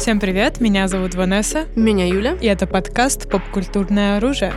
Всем привет, меня зовут Ванесса. Меня Юля. И это подкаст «Попкультурное оружие».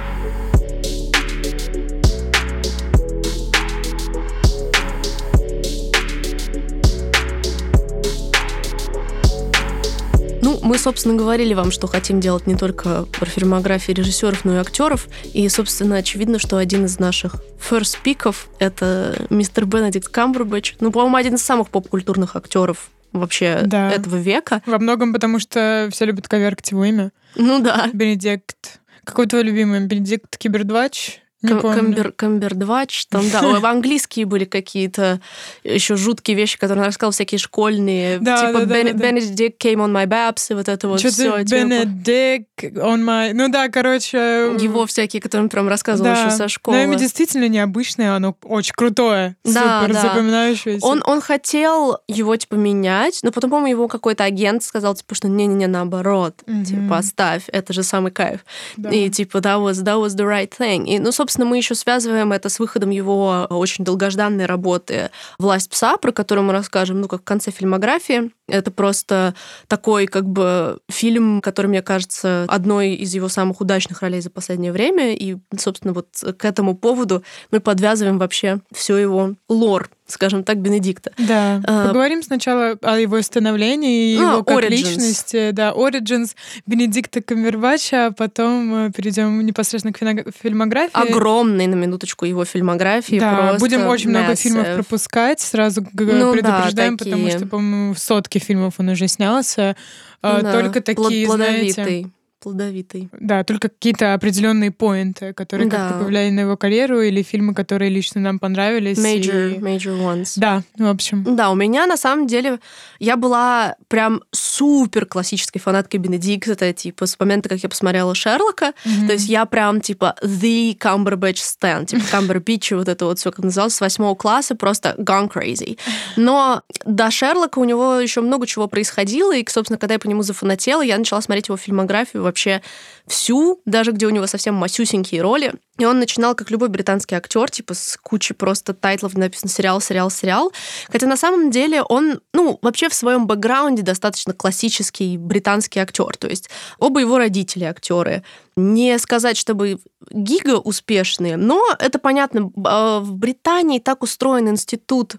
Ну, мы, собственно, говорили вам, что хотим делать не только про фильмографии режиссеров, но и актеров. И, собственно, очевидно, что один из наших first пиков — это мистер Бенедикт Камбербэтч. Ну, по-моему, один из самых поп-культурных актеров вообще да. этого века. Во многом потому, что все любят коверкать его имя. Ну да. Бенедикт. Какой твой любимый? Бенедикт Кибердвач? Камбер, Камбердвач, там, да, в английские были какие-то еще жуткие вещи, которые он рассказал, всякие школьные, да, типа да, да, Benedict came on my babs, и вот это вот все. Benedict типа. on my... Ну да, короче... Его всякие, которые он прям рассказывал да. еще со школы. Но имя действительно необычное, оно очень крутое, да, супер да. запоминающееся. Он, он хотел его, типа, менять, но потом, по-моему, его какой-то агент сказал, типа, что не-не-не, наоборот, mm-hmm. типа, оставь, это же самый кайф. Да. И, типа, that was, that was the right thing. И, ну, собственно, собственно, мы еще связываем это с выходом его очень долгожданной работы «Власть пса», про которую мы расскажем, ну, как в конце фильмографии. Это просто такой как бы фильм, который, мне кажется, одной из его самых удачных ролей за последнее время. И, собственно, вот к этому поводу мы подвязываем вообще все его лор скажем так, Бенедикта. Да. А, Поговорим сначала о его становлении, а, его как Origins. личности, да, Origins Бенедикта Камбербача, а потом э, перейдем непосредственно к фильмографии. Огромный, на минуточку, его фильмографии. Да, будем очень massive. много фильмов пропускать, сразу ну, предупреждаем, да, потому что, по-моему, в сотке фильмов он уже снялся. А, да. Только такие, Плодовитый. знаете плодовитый. Да, только какие-то определенные поинты, которые да. как-то повлияли на его карьеру, или фильмы, которые лично нам понравились. Major, и... major ones. Да, в общем. Да, у меня на самом деле я была прям супер классической фанаткой Бенедикта, типа с момента, как я посмотрела Шерлока. Mm-hmm. То есть я прям типа the Cumberbatch stan, типа Cumberbatch, вот это вот все как называлось, с восьмого класса, просто gone crazy. Но до Шерлока у него еще много чего происходило, и, собственно, когда я по нему зафанатела, я начала смотреть его фильмографию вообще всю, даже где у него совсем масюсенькие роли. И он начинал как любой британский актер, типа с кучей просто тайтлов написано сериал, сериал, сериал. Хотя на самом деле он, ну, вообще в своем бэкграунде достаточно классический британский актер. То есть оба его родители актеры. Не сказать, чтобы гига успешные, но это понятно. А, в Британии так устроен институт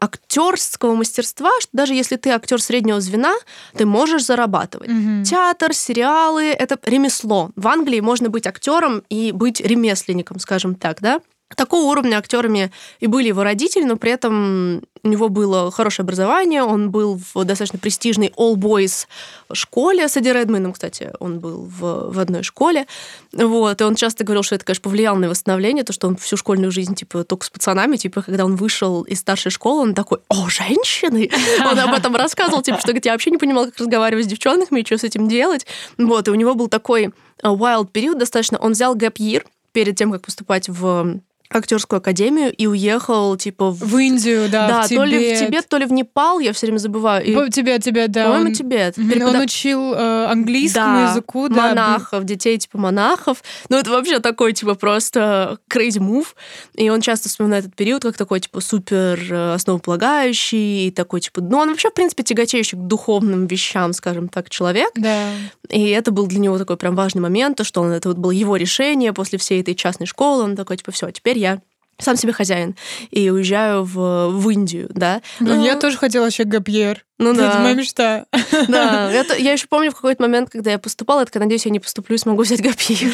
актерского мастерства, что даже если ты актер среднего звена, ты можешь зарабатывать. Mm-hmm. Театр, сериалы это ремесло. В Англии можно быть актером и быть ремесленником, скажем так, да? Такого уровня актерами и были его родители, но при этом у него было хорошее образование, он был в достаточно престижной All Boys школе с Эдди Редмейном, кстати, он был в, в одной школе. Вот, и он часто говорил, что это, конечно, повлияло на восстановление, то, что он всю школьную жизнь, типа, только с пацанами, типа, когда он вышел из старшей школы, он такой, о, женщины! Он об этом рассказывал, типа, что я вообще не понимал, как разговаривать с девчонками и что с этим делать. Вот, и у него был такой э, wild период достаточно. Он взял gap year перед тем, как поступать в актерскую академию и уехал типа в, в Индию, да, да, в Тибет. то ли в Тибет, то ли в Непал, я все время забываю. И... Тибет, Тибет, да. По-моему, он... Тибет. Mm-hmm. Он учил э, английскому да, языку, да. монахов, детей типа монахов. Ну это вообще такой типа просто crazy move. И он часто вспоминает этот период как такой типа супер э, основополагающий, и такой типа, ну он вообще в принципе тяготеющий к духовным вещам, скажем так, человек. Да. И это был для него такой прям важный момент, то что он это вот было его решение после всей этой частной школы, он такой типа все, теперь я сам себе хозяин, и уезжаю в, в Индию, да. Ну, я тоже хотела вообще гапьер. Ну да. Это моя мечта. Да, это, я еще помню в какой-то момент, когда я поступала, я такая, надеюсь, я не поступлю и смогу взять гапьер.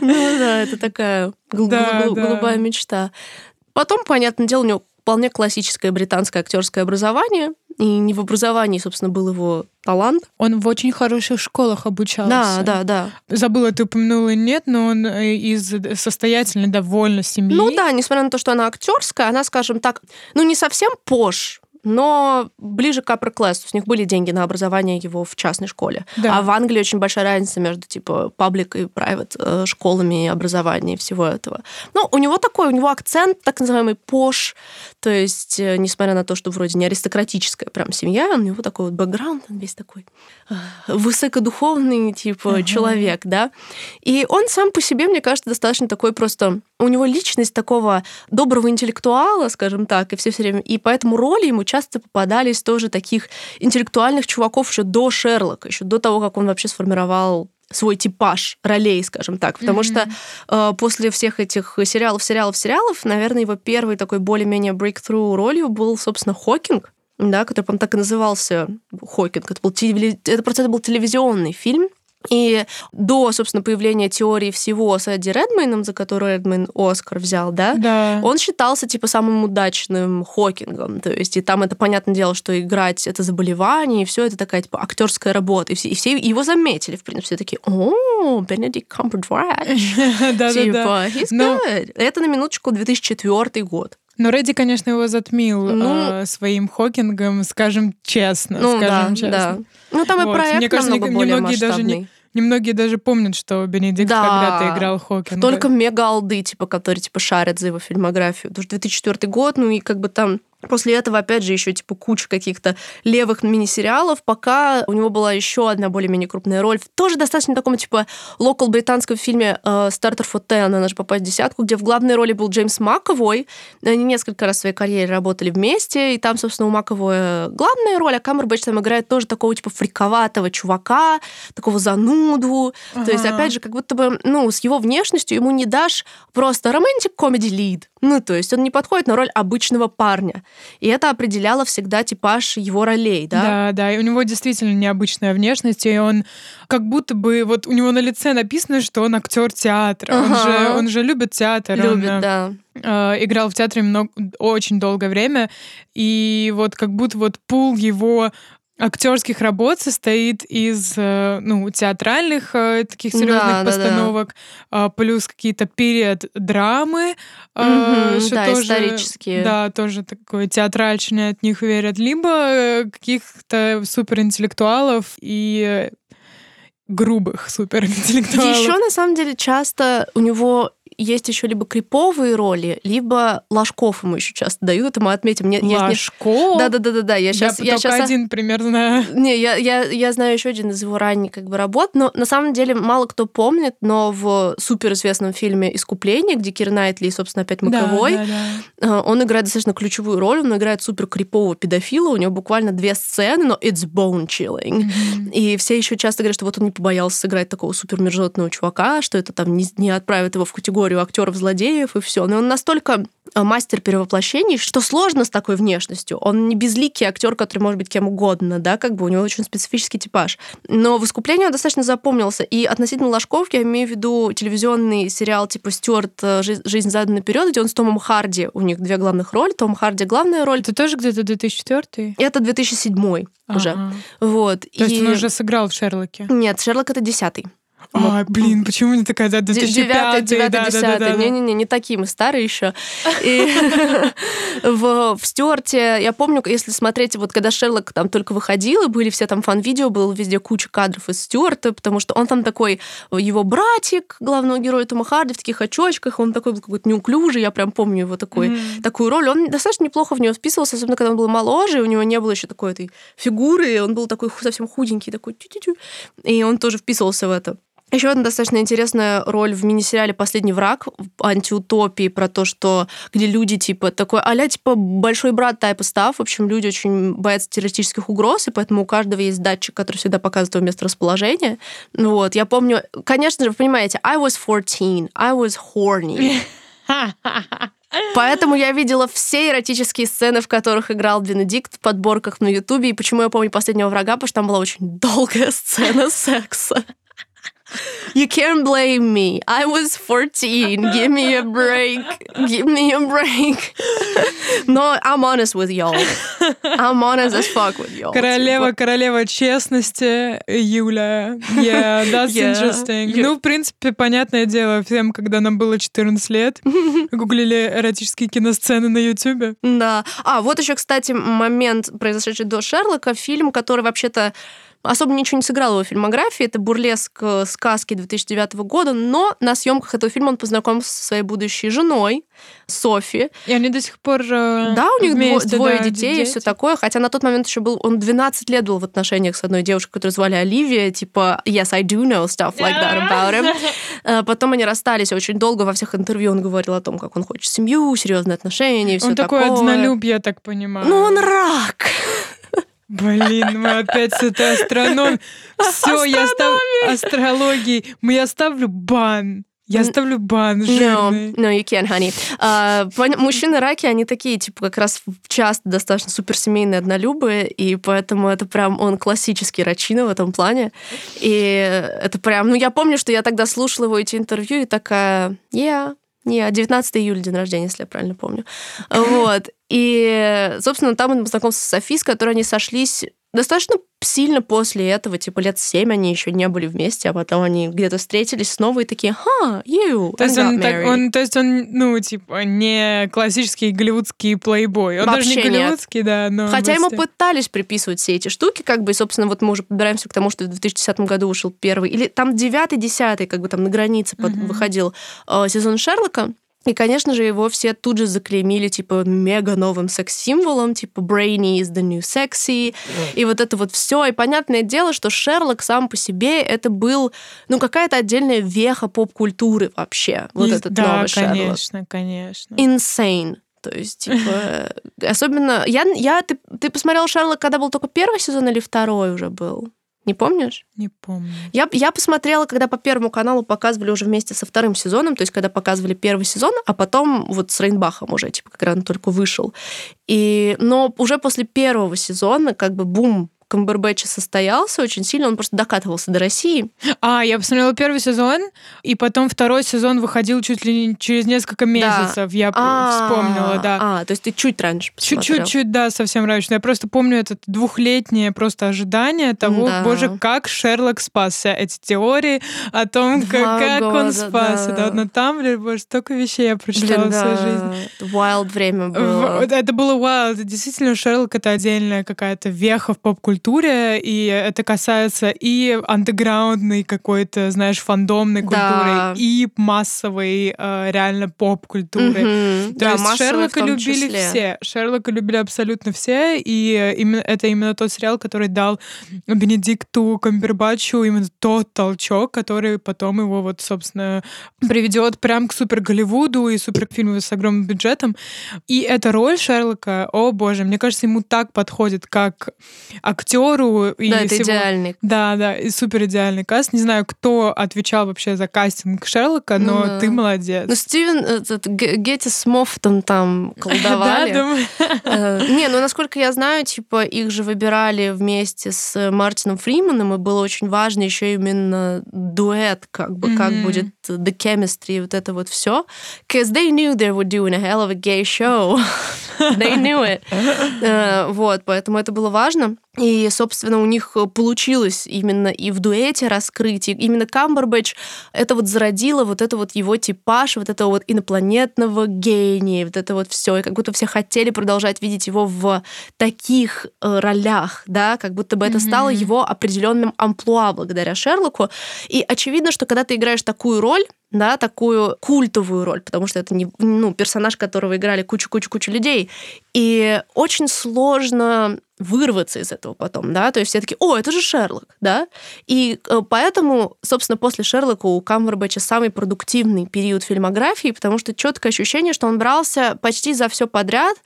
Ну да, это такая голубая мечта. Потом, понятное дело, у него вполне классическое британское актерское образование. И не в образовании, собственно, был его талант. Он в очень хороших школах обучался. Да, да, да. Забыла, ты упомянула, нет, но он э, из состоятельной довольно семьи. Ну да, несмотря на то, что она актерская, она, скажем так, ну не совсем пош, но ближе к upper class. У них были деньги на образование его в частной школе. Да. А в Англии очень большая разница между типа паблик и private э, школами образования и всего этого. Ну, у него такой, у него акцент так называемый пош, то есть, э, несмотря на то, что вроде не аристократическая прям семья, у него такой вот бэкграунд, он весь такой э, высокодуховный типа uh-huh. человек, да. И он сам по себе, мне кажется, достаточно такой просто у него личность такого доброго интеллектуала, скажем так, и все время. И поэтому роли ему часто попадались тоже таких интеллектуальных чуваков еще до Шерлока, еще до того, как он вообще сформировал свой типаж ролей, скажем так. Потому mm-hmm. что э, после всех этих сериалов, сериалов, сериалов, наверное, его первой такой более-менее breakthrough ролью был, собственно, Хокинг, да, который, по-моему, так и назывался Хокинг. Это, был, это просто это был телевизионный фильм, и до, собственно, появления теории всего с Эдди Редмейном, за которую Редмейн Оскар взял, да, да, он считался, типа, самым удачным Хокингом. То есть, и там это, понятное дело, что играть это заболевание, и все это такая, типа, актерская работа. И все, и все его заметили, в принципе, все такие, о, Бенедикт Камбербэтч. Типа, he's good. Это на минуточку 2004 год. Но Редди, конечно, его затмил ну, э, своим Хокингом, скажем честно. Ну, скажем да, честно. Да. Ну, там вот. и проект Мне кажется, намного более немногие даже не, Немногие даже помнят, что Бенедикт да. когда-то играл Хокинга. Только мега-алды, типа, которые типа шарят за его фильмографию. Потому что 2004 год, ну и как бы там После этого, опять же, еще типа куча каких-то левых мини-сериалов, пока у него была еще одна более-менее крупная роль в тоже достаточно таком типа локал британском фильме Starter for Ten, она же попасть в десятку, где в главной роли был Джеймс Маковой. Они несколько раз в своей карьере работали вместе, и там, собственно, у Маковой главная роль, а Камбербэтч там играет тоже такого типа фриковатого чувака, такого зануду. Ага. То есть, опять же, как будто бы, ну, с его внешностью ему не дашь просто романтик комедий лид. Ну, то есть он не подходит на роль обычного парня. И это определяло всегда типаж его ролей, да? Да, да, и у него действительно необычная внешность, и он как будто бы, вот у него на лице написано, что он актер театра. Ага. Он, же, он же любит театр. Любит, он, э, да. Э, играл в театре много, очень долгое время, и вот как будто вот пул его актерских работ состоит из э, ну, театральных э, таких серьезных да, постановок, да, да. плюс какие-то период драмы, угу, что да, тоже, исторические. Да, тоже такое театральщины от них верят, либо э, каких-то суперинтеллектуалов и грубых суперинтеллектуалов. Еще на самом деле часто у него есть еще либо криповые роли, либо ложков ему еще часто дают. Это мы отметим. Мне, Ложков? Да, да, да, да, да. Я сейчас, я, я только сейчас... один пример знаю. Не, я, я, я знаю еще один из его ранних как бы работ, но на самом деле мало кто помнит, но в суперизвестном фильме «Искупление», где Кир Найтли и, собственно, опять Маковой, да, да, да. он играет достаточно ключевую роль, он играет супер крипового педофила, у него буквально две сцены, но it's bone chilling. Mm-hmm. И все еще часто говорят, что вот он не побоялся сыграть такого супер мерзотного чувака, что это там не, не отправит его в категорию актеров-злодеев и все. Но он настолько э, мастер перевоплощений, что сложно с такой внешностью. Он не безликий актер, который может быть кем угодно, да, как бы у него очень специфический типаж. Но в искуплении он достаточно запомнился. И относительно Ложков я имею в виду телевизионный сериал типа «Стюарт. Э, жизнь задана наперед», где он с Томом Харди. У них две главных роли. Том Харди главная роль. Это тоже где-то 2004 Это 2007 уже. Ага. Вот. То и... есть он уже сыграл в Шерлоке? Нет, Шерлок это десятый. А, блин, почему не такая, да, 2005 9 да, 10 да, да, да, Не-не-не, не такие, мы старые еще. И в, в Стюарте, я помню, если смотреть, вот когда Шерлок там только выходил, и были все там фан-видео, было везде куча кадров из Стюарта, потому что он там такой, его братик, главного героя Тома Харди, в таких очочках, он такой был какой-то неуклюжий, я прям помню его такой, mm-hmm. такую роль. Он достаточно неплохо в нее вписывался, особенно когда он был моложе, у него не было еще такой этой фигуры, он был такой совсем худенький, такой тю-тю-тю, и он тоже вписывался в это. Еще одна достаточно интересная роль в мини-сериале «Последний враг» антиутопии про то, что где люди типа такой а типа большой брат тайпа став. В общем, люди очень боятся террористических угроз, и поэтому у каждого есть датчик, который всегда показывает его место расположения. Вот, я помню, конечно же, вы понимаете, I was 14, I was horny. Поэтому я видела все эротические сцены, в которых играл Бенедикт в подборках на Ютубе. И почему я помню последнего врага, потому что там была очень долгая сцена секса. You can't blame me. I was 14. Give me a break. Give me a break. Но I'm honest with y'all. I'm honest as fuck with y'all. Королева, королева честности, Юля. Yeah, that's yeah. interesting. Yeah. Ну, в принципе, понятное дело, всем, когда нам было 14 лет, гуглили эротические киносцены на Ютубе. Да. А, вот еще, кстати, момент, произошедший до Шерлока, фильм, который вообще-то особо ничего не сыграл в его фильмографии. Это бурлеск э, сказки 2009 года, но на съемках этого фильма он познакомился со своей будущей женой, Софи. И они до сих пор э, Да, у них вместе, двое да, детей и дети. все такое. Хотя на тот момент еще был... Он 12 лет был в отношениях с одной девушкой, которую звали Оливия. Типа, yes, I do know stuff like that about him. Э, Потом они расстались очень долго. Во всех интервью он говорил о том, как он хочет семью, серьезные отношения и все Он такой такое. однолюб, я так понимаю. Ну, он рак. Блин, мы опять с этой астрономией. Все, я ставлю астрологии. Мы я ставлю бан. Я ставлю бан No, жирный. no, you can't, honey. Пон- мужчины раки, они такие, типа, как раз часто достаточно суперсемейные однолюбы, и поэтому это прям он классический рачина в этом плане. И это прям... Ну, я помню, что я тогда слушала его эти интервью и такая, yeah, yeah, 19 июля день рождения, если я правильно помню. Вот. И, собственно, там он познакомился с Софи, с которой они сошлись достаточно сильно после этого, типа лет семь они еще не были вместе, а потом они где-то встретились снова и такие, ха, you, То есть, он, так- married». он, то есть он, ну, типа, не классический голливудский плейбой. Он даже не Вообще нет. голливудский, да, но... Хотя ему просто- пытались приписывать все эти штуки, как бы, и, собственно, вот мы уже подбираемся к тому, что в 2010 году вышел первый, или там девятый, десятый, как бы там на границе под- Мгм. выходил э, сезон Шерлока. И, конечно же, его все тут же заклеймили, типа, мега новым секс-символом, типа, brainy is the new sexy, и вот это вот все. И понятное дело, что Шерлок сам по себе это был, ну, какая-то отдельная веха поп-культуры вообще, вот этот да, новый Шерлок конечно, конечно. insane. То есть, типа, особенно... Я, я, ты, ты посмотрел Шерлок, когда был только первый сезон или второй уже был? Не помнишь? Не помню. Я, я посмотрела, когда по Первому каналу показывали уже вместе со вторым сезоном, то есть когда показывали первый сезон, а потом вот с Рейнбахом уже, типа, когда он только вышел. И, но уже после первого сезона как бы бум Камбербэтча состоялся очень сильно, он просто докатывался до России. А, я посмотрела первый сезон, и потом второй сезон выходил чуть ли не через несколько месяцев. Я А, вспомнила, да. А, то есть ты чуть раньше посмотрел. Чуть-чуть, да, совсем раньше. Но Я просто помню это двухлетнее просто ожидание того, Да. боже, как Шерлок спасся. Эти теории о том, Два как, как он года, спасся. да. Да. на Тамблере, боже, столько вещей я прочитала Блин, в своей да, жизни. wild время было. Это было. Это действительно Шерлок это отдельная какая-то веха в поп-культуре, и это касается и андеграундной какой-то, знаешь, фандомной Да. культуры, и массовой э, реально поп-культуры. Мгм. То Да, есть Шерлока любили числе. все. Шерлока любили абсолютно все, и именно, это именно тот сериал, который дал Бенедикту Камбербачу именно тот толчок, который потом его вот, собственно, приведет прям к супер Голливуду и суперфильму с огромным бюджетом. И эта роль Шерлока, о боже, мне кажется, ему так подходит, как актеру и Да, это всего- идеальный. Да, да, и супер идеальный каст. Не знаю, кто отвечал вообще за кастинг Шерлока, но Ну да. ты молодец. Ну, Стивен, этот, Гетти с Мофтом там колдовали. Да. Э, Не, ну, насколько я знаю, типа, их же выбирали вместе с Мартином Фриманом, и было очень важно еще именно дуэт, как бы, как будет the chemistry, вот это вот все. Because they knew they were doing a hell of a gay show. they knew it. Э, Вот, поэтому это было важно. И, собственно, у них получилось именно и в дуэте раскрыть, и именно Камбербэтч это вот зародило вот это вот его типаж, вот этого вот инопланетного гения, вот это вот все, и как будто все хотели продолжать видеть его в таких э, ролях, да, как будто бы это стало его определенным амплуа благодаря Шерлоку. И очевидно, что когда ты играешь такую роль, да, такую культовую роль, потому что это не, ну, персонаж, которого играли кучу-кучу-кучу людей, и очень сложно вырваться из этого потом, да, то есть все таки о, это же Шерлок, да, и э, поэтому, собственно, после Шерлока у Камбербэтча самый продуктивный период фильмографии, потому что четкое ощущение, что он брался почти за все подряд,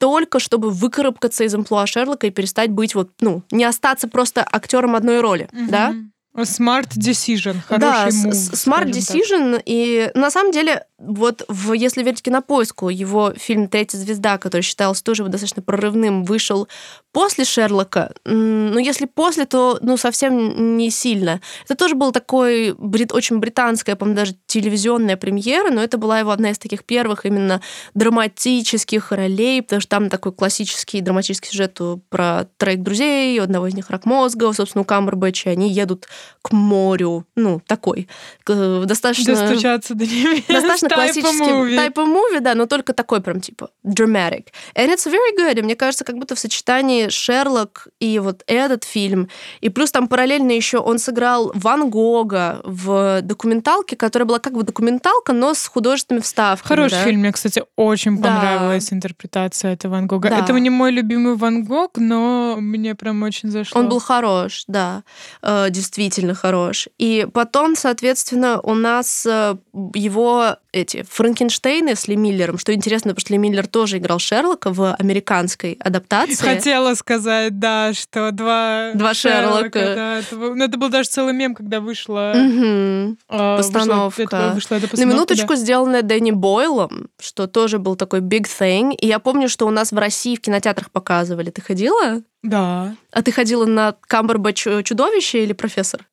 только чтобы выкарабкаться из амплуа Шерлока и перестать быть вот, ну, не остаться просто актером одной роли, да, Мгм. Smart decision, да, хороший с- move, smart скажем так. decision. И на самом деле, вот в, если верить кинопоиску, его фильм Третья звезда, который считался тоже достаточно прорывным, вышел после Шерлока. Ну, если после, то ну, совсем не сильно. Это тоже был такой брит, очень британская, по-моему, даже телевизионная премьера, но это была его одна из таких первых именно драматических ролей, потому что там такой классический драматический сюжет про троих друзей, у одного из них рак мозга, собственно, у Камбербэтча, они едут к морю, ну, такой, достаточно... Достучаться до небес. Достаточно классический type of movie, да, но только такой прям типа dramatic. And it's very good. И мне кажется, как будто в сочетании Шерлок и вот этот фильм, и плюс там параллельно еще он сыграл Ван Гога в документалке, которая была как бы документалка, но с художественными вставками. Хороший да? фильм, мне, кстати, очень да. понравилась интерпретация этого Ван Гога. Да. Это не мой любимый Ван Гог, но мне прям очень зашло. Он был хорош, да, э, действительно хорош. И потом, соответственно, у нас э, его эти Франкенштейны с Ли Миллером, что интересно, потому что Ли Миллер тоже играл Шерлока в американской адаптации. Хотела сказать, да, что два, два Шерлока. Шерлока да, это, ну, это был даже целый мем, когда вышла угу. э, постановка. Вышла, это, вышла эта постановка. На минуточку да. сделанная Дэнни Бойлом, что тоже был такой big thing. И я помню, что у нас в России в кинотеатрах показывали. Ты ходила? Да. А ты ходила на Камбербэтч чудовище или профессор?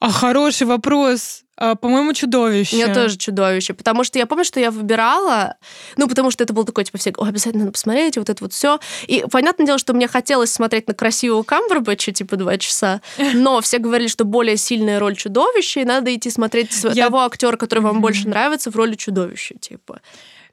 А хороший вопрос. А, по-моему, чудовище. Я тоже чудовище. Потому что я помню, что я выбирала, ну, потому что это был такой, типа, все, обязательно надо посмотреть, вот это вот все. И понятное дело, что мне хотелось смотреть на красивого Камбербэтча, типа, два часа, но все говорили, что более сильная роль чудовища, и надо идти смотреть я... того актера, который вам больше нравится, в роли чудовища, типа.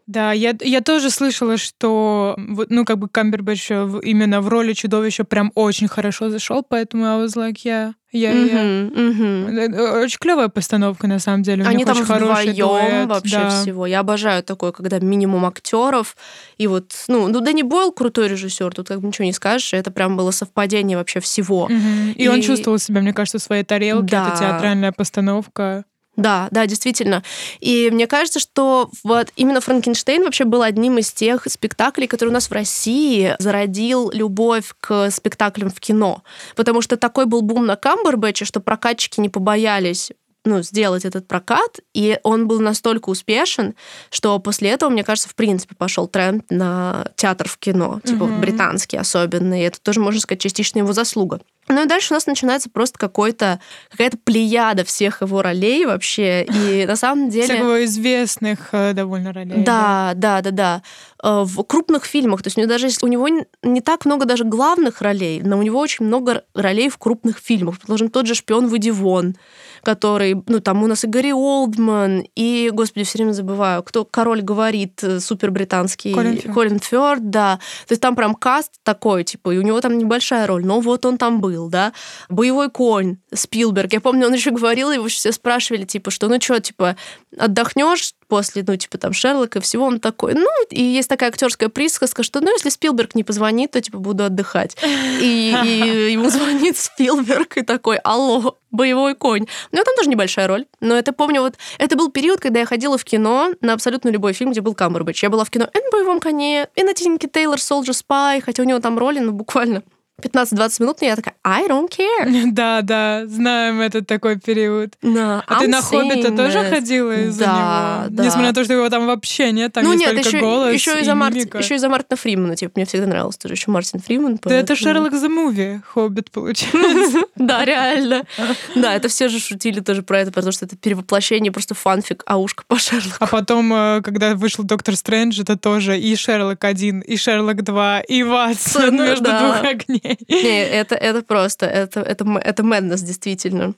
Да, я, я тоже слышала, что ну как бы Камбербэтч именно в роли чудовища прям очень хорошо зашел, поэтому I was like, yeah, Mm-hmm, mm-hmm. Очень клевая постановка на самом деле. У Они там вдвоем вообще да. всего. Я обожаю такое, когда минимум актеров и вот ну ну Дэнни Бойл крутой режиссер, тут как бы ничего не скажешь, это прям было совпадение вообще всего. И, и он чувствовал себя, мне кажется, в своей тарелке. Да. Это театральная постановка. Да, да, действительно. И мне кажется, что вот именно Франкенштейн вообще был одним из тех спектаклей, который у нас в России зародил любовь к спектаклям в кино. Потому что такой был бум на Камбербэтче, что прокатчики не побоялись ну, сделать этот прокат, и он был настолько успешен, что после этого, мне кажется, в принципе, пошел тренд на театр в кино, типа mm-hmm. британский особенно, и это тоже, можно сказать, частично его заслуга. Ну и дальше у нас начинается просто какой-то, какая-то плеяда всех его ролей вообще. И на самом деле... Всех его известных э, довольно ролей. Да, да, да, да. Э, в крупных фильмах. То есть у него даже у него не так много даже главных ролей, но у него очень много ролей в крупных фильмах. Предположим, тот же «Шпион Вуди Вон», который, ну, там у нас и Гарри Олдман, и, господи, все время забываю, кто король говорит, э, супер британский Колин Фёрд. Колин Фёрд, да. То есть там прям каст такой, типа, и у него там небольшая роль, но вот он там был, да. Боевой конь, Спилберг. Я помню, он еще говорил, его все спрашивали, типа, что, ну что, типа, отдохнешь после, ну, типа, там, Шерлока и всего, он такой, ну, и есть такая актерская присказка, что, ну, если Спилберг не позвонит, то, типа, буду отдыхать. И, и ему звонит Спилберг и такой, алло, боевой конь. У него там тоже небольшая роль, но это, помню, вот, это был период, когда я ходила в кино на абсолютно любой фильм, где был Камбербэтч. Я была в кино и на «Боевом коне», и на Тинки Тейлор «Солджер Спай», хотя у него там роли, ну, буквально 15-20 минут, и я такая, I don't care. Да, да, знаем этот такой период. Да, а ты на Хоббита тоже ходила из-за да, него? Да. Несмотря на то, что его там вообще нет, там ну, есть нет, только еще, голос еще из-за Март, Еще из-за Мартина Фримана, типа, мне всегда нравился тоже еще Мартин Фриман. Да это Шерлок the Movie, Хоббит, получается. Да, реально. Да, это все же шутили тоже про это, потому что это перевоплощение, просто фанфик, а ушко по Шерлоку. А потом, э, когда вышел Доктор Стрэндж, это тоже и Шерлок 1, и Шерлок 2, и Ватсон между двух огней. Не, это, это просто, это, это, это madness, действительно.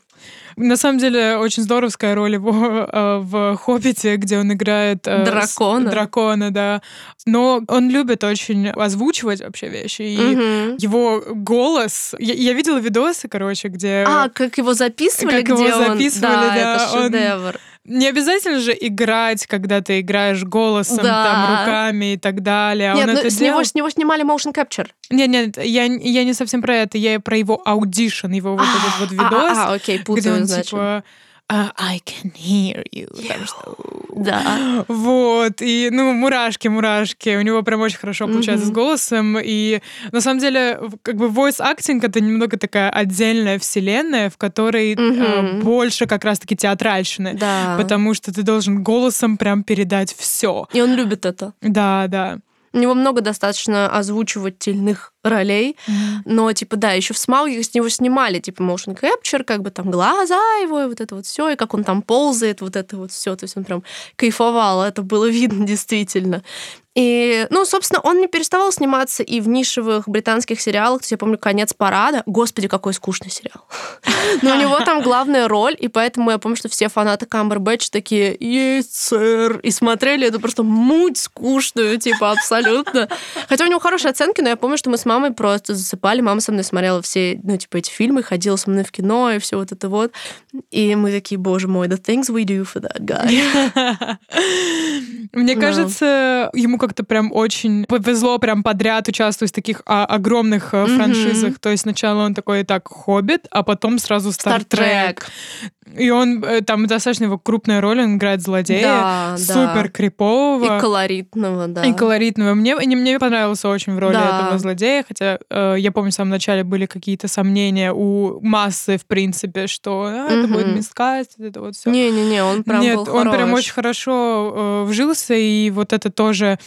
На самом деле, очень здоровская роль его э, в «Хоббите», где он играет... Э, дракона. С, дракона, да. Но он любит очень озвучивать вообще вещи. И угу. его голос... Я, я видела видосы, короче, где... А, как его записывали, как где его он... записывали, да, да это шедевр. Он не обязательно же играть, когда ты играешь голосом, да. там, руками и так далее. А нет, он ну, это с, делал... него, с него снимали motion capture. Нет, нет, я, я не совсем про это, я про его audition, его вот этот вот видос. А, а, окей, путаю, где он, значит. типа, uh, I can hear you. Там, что... Да. Вот, и, ну, мурашки, мурашки. У него прям очень хорошо получается mm-hmm. с голосом. И, на самом деле, как бы voice acting — это немного такая отдельная вселенная, в которой mm-hmm. э, больше как раз-таки театральщины. Да. Потому что ты должен голосом прям передать все. И он любит это. Да, да. У него много достаточно озвучивательных ролей. Mm-hmm. Но, типа, да, еще в Смауге с него снимали, типа, motion capture, как бы там глаза его, и вот это вот все, и как он там ползает, вот это вот все. То есть он прям кайфовал, это было видно действительно. И, ну, собственно, он не переставал сниматься и в нишевых британских сериалах. То есть я помню «Конец парада». Господи, какой скучный сериал. Но у него там главная роль, и поэтому я помню, что все фанаты Камбербэтч такие «Есть, сэр!» И смотрели это просто муть скучную, типа, абсолютно. Хотя у него хорошие оценки, но я помню, что мы с мамой просто засыпали. Мама со мной смотрела все, ну, типа, эти фильмы, ходила со мной в кино и все вот это вот. И мы такие, боже мой, the things we do for that guy. Мне кажется, ему как как-то прям очень повезло прям подряд участвовать в таких а, огромных mm-hmm. франшизах. То есть сначала он такой так Хоббит, а потом сразу Стартрек. И он э, там достаточно его крупная роль, он играет злодея, да, супер да. крипового. И колоритного, да. И колоритного. Мне, мне, мне понравился очень в роли да. этого злодея, хотя э, я помню, в самом начале были какие-то сомнения у массы, в принципе, что а, это угу. будет мискаст, это вот все. Не-не-не, он прям Нет, был он хорош. прям очень хорошо э, вжился, и вот это тоже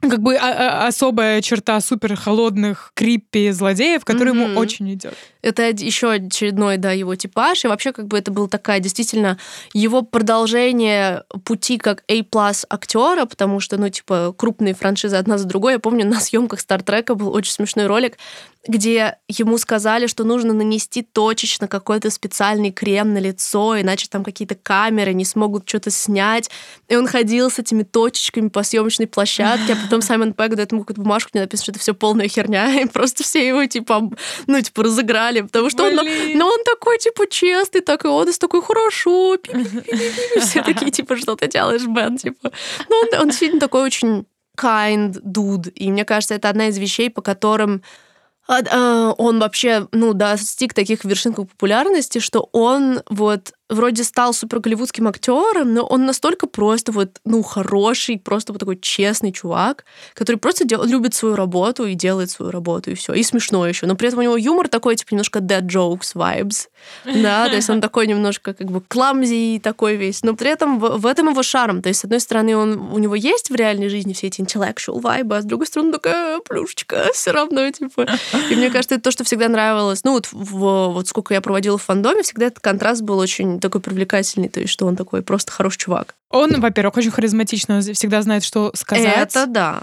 как бы а, а, особая черта супер холодных криппи злодеев, которая mm-hmm. ему очень идет. Это еще очередной, да, его типаж. И вообще, как бы это был такая действительно его продолжение пути как A-плюс актера, потому что, ну, типа, крупные франшизы одна за другой. Я помню, на съемках Стартрека был очень смешной ролик, где ему сказали, что нужно нанести точечно какой-то специальный крем на лицо, иначе там какие-то камеры не смогут что-то снять. И он ходил с этими точечками по съемочной площадке, а потом Саймон Пегг дает ему какую-то бумажку, где написано, что это все полная херня, и просто все его, типа, ну, типа, разыграли, потому что Блин. он, ну, он такой, типа, честный, так и он такой, хорошо, все такие, типа, что ты делаешь, Бен, типа. Ну, он, он действительно такой очень kind dude, и мне кажется, это одна из вещей, по которым он вообще, ну, достиг таких вершин популярности, что он вот вроде стал супер голливудским актером, но он настолько просто вот, ну, хороший, просто вот такой честный чувак, который просто дел- любит свою работу и делает свою работу, и все. И смешно еще. Но при этом у него юмор такой, типа, немножко dead jokes vibes. Да, то есть он такой немножко как бы кламзи такой весь. Но при этом в, в этом его шарм. То есть, с одной стороны, он, у него есть в реальной жизни все эти intellectual вайбы, а с другой стороны, такая плюшечка все равно, типа. И мне кажется, это то, что всегда нравилось. Ну, вот, в, вот сколько я проводила в фандоме, всегда этот контраст был очень такой привлекательный, то есть что он такой просто хороший чувак. Он, во-первых, очень харизматичный, он всегда знает, что сказать. Это да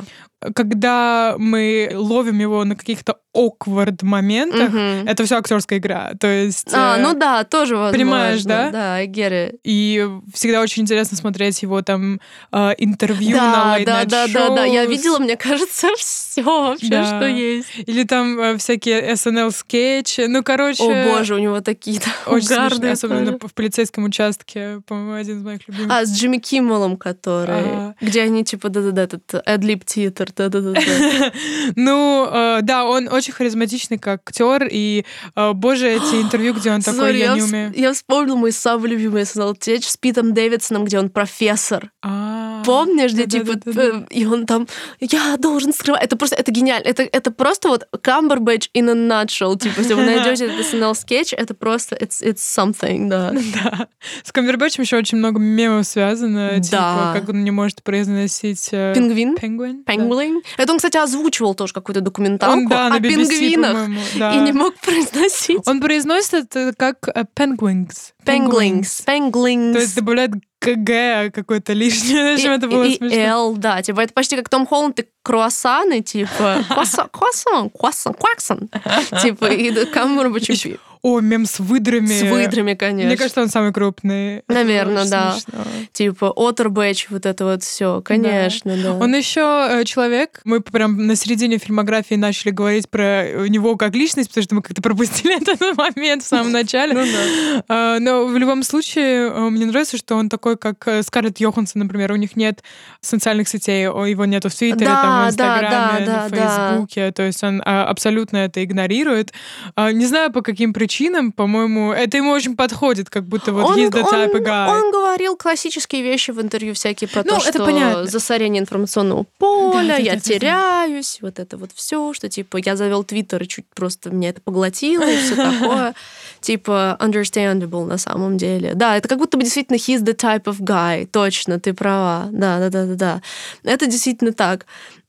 когда мы ловим его на каких-то awkward моментах, угу. это все актерская игра. То есть. А, э, ну да, тоже возможно. Понимаешь, да? Да, I get it. И всегда очень интересно смотреть его там э, интервью да, на Late да, да, да, да. Я видела, мне кажется, все вообще, да. что есть. Или там э, всякие SNL скетчи. Ну, короче. О боже, у него такие очень смешные, особенно в полицейском участке, по-моему, один из моих любимых. А с Джимми Киммелом, который, а... где они типа да-да-да, этот Эдлип Титер, да-да-да. Ну, э, да, он очень харизматичный как актер, и, э, боже, эти интервью, где он такой, я не умею. Я вспомнил мой самый любимый СНЛ с Питом Дэвидсоном, где он профессор. А, Помнишь, где типа, э, и он там, я должен скрывать. Это просто, это гениально. Это, это просто вот Камбербэтч in a nutshell. Типа, если вы найдете этот SNL скетч, это просто, it's, it's something, да. Да. С Камбербэтчем еще очень много мемов связано. Типа, как он не может произносить... Пингвин? Пингвин. Пингвин. Это он, кстати, озвучивал тоже какую-то документалку он, да, о BBC, пингвинах. Да. И не мог произносить. Он произносит это как penguins. Penguins. Penguins. То есть добавляет КГ какой-то лишний, и, это было и, смешно. И Л, да, типа это почти как Том Холланд и круассаны, типа круассан, круассан, круассан, круассан, типа и Камбербэтч о, мем с выдрами. С выдрами, конечно. Мне кажется, он самый крупный. Наверное, да. Смешно. Типа Отербэч, вот это вот все, конечно, да. да. Он еще э, человек. Мы прям на середине фильмографии начали говорить про него как личность, потому что мы как-то пропустили этот момент в самом начале. Ну а, но в любом случае, э, мне нравится, что он такой, как э, Скарлетт Йоханссон, например. У них нет социальных сетей, его нету в Твиттере, там, в Инстаграме, на Фейсбуке. То есть он а, абсолютно это игнорирует. А, не знаю, по каким причинам причинам, по-моему, это ему очень подходит, как будто вот он, he's the type он, of guy. Он говорил классические вещи в интервью всякие про ну, то, это что понятно. засорение информационного поля, да, я да, теряюсь, да. вот это вот все, что типа я завел твиттер и чуть просто меня это поглотило и все такое. Типа understandable на самом деле. Да, это как будто бы действительно he's the type of guy. Точно, ты права. Да, да, да, да, да. Это действительно так.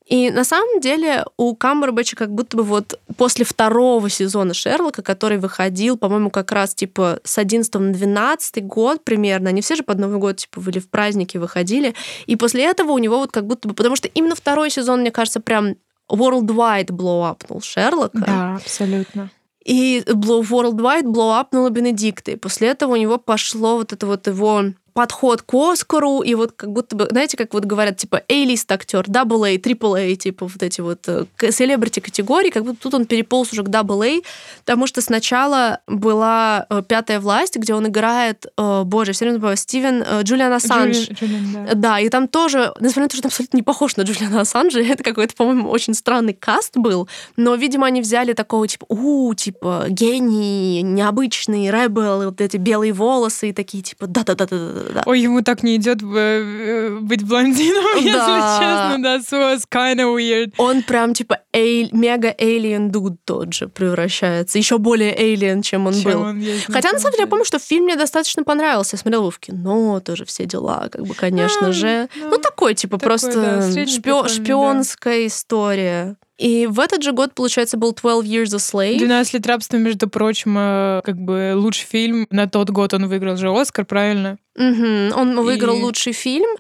И на самом деле у Камбербэтча как будто бы вот после второго сезона Шерлока, который выходил, по-моему, как раз типа с 11 на 12 год примерно, они все же под Новый год типа были в праздники выходили, и после этого у него вот как будто бы, потому что именно второй сезон, мне кажется, прям worldwide blow-upнул Шерлока. Да, абсолютно. И worldwide blow-upнула Бенедикта. И после этого у него пошло вот это вот его подход к Оскару, и вот как будто бы, знаете, как вот говорят, типа, A-лист актер, double A, triple A, типа вот эти вот селебрити категории, как будто тут он переполз уже к double A, потому что сначала была э, «Пятая власть», где он играет, э, боже, все время забываю, Стивен э, Джулиан Ассанж. Джулиан, да. да, и там тоже, несмотря на то, что он абсолютно не похож на Джулиана Ассанжа, это какой-то, по-моему, очень странный каст был, но, видимо, они взяли такого, типа, у, типа, гений, необычный, ребел, вот эти белые волосы и такие, типа, да-да-да-да-да, да. Ой, ему так не идет э, быть блондином, да. если честно, да, so it's kind of weird. Он прям типа эй, мега alien дуд тот же превращается, еще более alien, чем он чем был. Он есть, Хотя на самом деле я помню, что фильм мне достаточно понравился, я смотрела его в кино, тоже все дела, как бы, конечно а, же. Ну, ну такой типа такой, просто да, шпио- шпионская да. история. И в этот же год, получается, был 12 Years a Slave. 12 лет рабства, между прочим, э, как бы лучший фильм. На тот год он выиграл же Оскар, правильно? Угу. Он выиграл и... лучший фильм.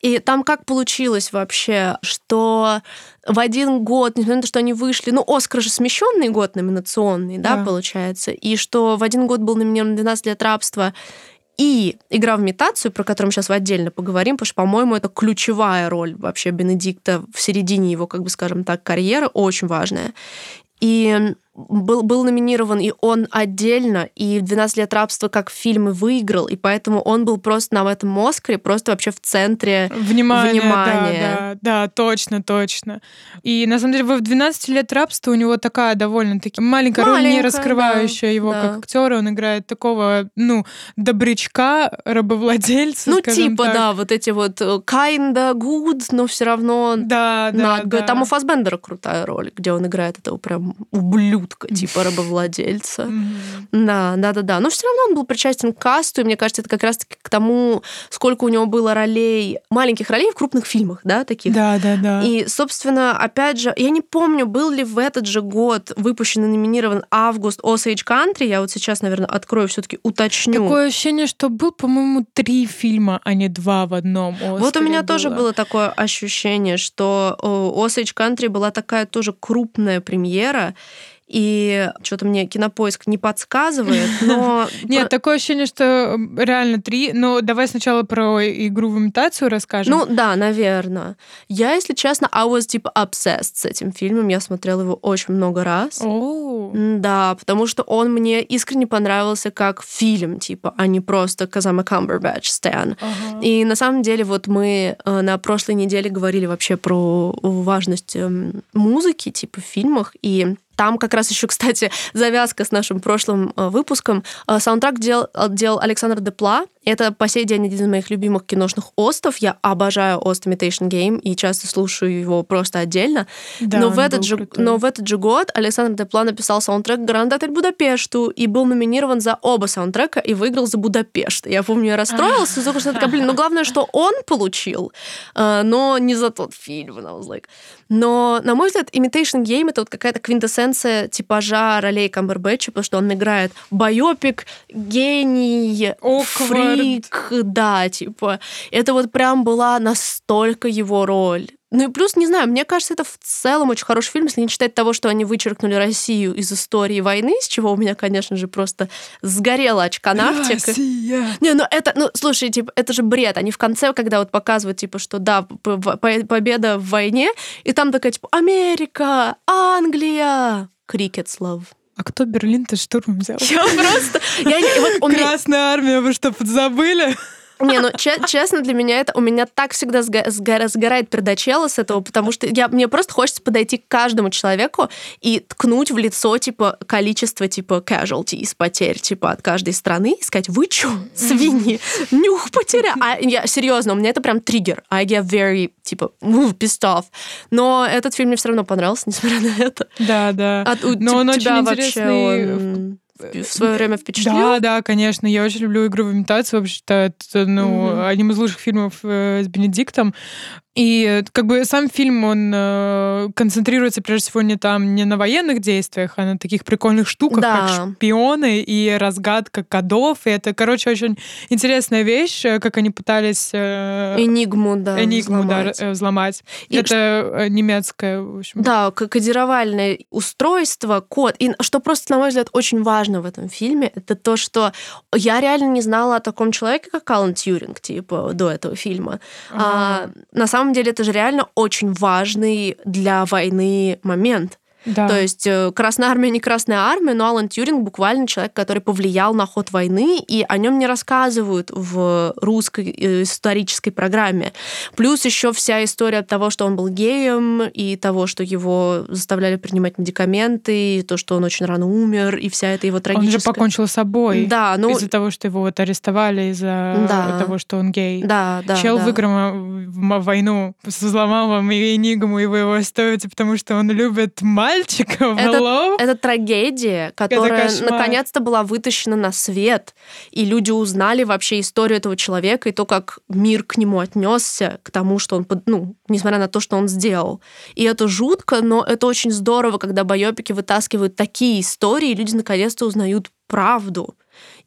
И там как получилось вообще, что в один год, несмотря на то, что они вышли, ну, Оскар же смещенный год номинационный, да, да, получается, и что в один год был номинирован 12 лет рабства, и игра в имитацию, про которую мы сейчас отдельно поговорим, потому что, по-моему, это ключевая роль вообще Бенедикта в середине его, как бы скажем так, карьеры, очень важная. И был, был номинирован и он отдельно, и «12 лет рабства» как фильм и выиграл, и поэтому он был просто на этом Оскаре, просто вообще в центре внимания. внимания. Да, да, да, точно, точно. И на самом деле в «12 лет рабства» у него такая довольно-таки маленькая, маленькая роль, не раскрывающая да, его да. как актера. Он играет такого, ну, добрячка, рабовладельца, Ну, типа, так. да, вот эти вот э, kinda good, но все равно да, да, да. Там у Фасбендера крутая роль, где он играет этого прям ублюдка ублюдка, типа рабовладельца. Да, да, да, да. Но все равно он был причастен к касту, и мне кажется, это как раз-таки к тому, сколько у него было ролей, маленьких ролей в крупных фильмах, да, таких. Да, да, да. И, собственно, опять же, я не помню, был ли в этот же год выпущен и номинирован «Август Osage Country», я вот сейчас, наверное, открою, все таки уточню. Такое ощущение, что был, по-моему, три фильма, а не два в одном Оскаре Вот у меня было. тоже было такое ощущение, что Osage Country была такая тоже крупная премьера, и что-то мне кинопоиск не подсказывает, но... Нет, такое ощущение, что реально три. Но давай сначала про игру в имитацию расскажем. Ну да, наверное. Я, если честно, I was типа obsessed с этим фильмом. Я смотрела его очень много раз. Да, потому что он мне искренне понравился как фильм, типа, а не просто Казама Камбербэтч Стэн. И на самом деле вот мы э, на прошлой неделе говорили вообще про важность эм, музыки, типа, в фильмах, и там как раз еще, кстати, завязка с нашим прошлым э, выпуском. Э, саундтрак делал, делал Александр Депла. Это по сей день один из моих любимых киношных остов. Я обожаю Ост Imitation Game и часто слушаю его просто отдельно. Да, но, в этот же, но в этот же год Александр Депла написал саундтрек «Гранд Отель Будапешту» и был номинирован за оба саундтрека и выиграл за Будапешт. Я помню, я расстроилась, я такая, блин, ну главное, что он получил, э, но не за тот фильм. And I was like... Но, на мой взгляд, Imitation Game — это вот какая-то квинтэссенция типажа ролей Камбербэтча, потому что он играет байопик, гений, Awkward. фрик, да, типа. Это вот прям была настолько его роль. Ну и плюс, не знаю, мне кажется, это в целом очень хороший фильм, если не считать того, что они вычеркнули Россию из истории войны, с чего у меня, конечно же, просто сгорела очканавтика. Россия! Не, ну это, ну слушай, типа, это же бред. Они в конце, когда вот показывают, типа, что да, победа в войне, и там такая, типа, Америка, Англия, Crickets love. А кто Берлин-то штурмом взял? Я просто... Я, вот, Красная армия, вы что, подзабыли? Не, ну честно, для меня это у меня так всегда сгорает пердачела с этого, потому что я, мне просто хочется подойти к каждому человеку и ткнуть в лицо, типа, количество, типа, casualties, потерь, типа, от каждой страны, и сказать, вы чё, свиньи, нюх потеря. А я, серьезно, у меня это прям триггер. I get very, типа, pissed off. Но этот фильм мне все равно понравился, несмотря на это. Да, да. А, у, Но он очень интересный. Он в свое время впечатлил? Да, да, конечно. Я очень люблю игру в имитацию. Вообще-то это ну, mm-hmm. одним из лучших фильмов э, с Бенедиктом. И как бы сам фильм, он э, концентрируется прежде всего не там, не на военных действиях, а на таких прикольных штуках, Да. как шпионы и разгадка кодов. И это, короче, очень интересная вещь, э, как они пытались э, Энигму, да, Энигму да, взломать. э, взломать. И это э, немецкое, в общем. Да, кодировальное устройство, код. И что просто, на мой взгляд, очень важно в этом фильме, это то, что я реально не знала о таком человеке, как Алан Тьюринг, типа, до этого фильма. А, Ага. на самом деле это же реально очень важный для войны момент. Да. То есть э, Красная армия не Красная армия, но Алан Тьюринг буквально человек, который повлиял на ход войны, и о нем не рассказывают в русской э, исторической программе. Плюс еще вся история того, что он был геем, и того, что его заставляли принимать медикаменты, и то, что он очень рано умер, и вся эта его он трагическая... же покончил с собой. Да, ну... Из-за того, что его вот арестовали, из-за Да. того, что он гей. Да, да, Чел да. выиграл войну, взломал вам и Энигму, и вы его оставите, потому что он любит мальчиков. Hello? Это трагедия, которая наконец-то была вытащена на свет, и люди узнали вообще историю этого человека и то, как мир к нему отнесся, к тому, что он, под- ну, несмотря на то, что он сделал. И это жутко, но это очень здорово, когда байопики вытаскивают такие истории, и люди наконец-то узнают правду.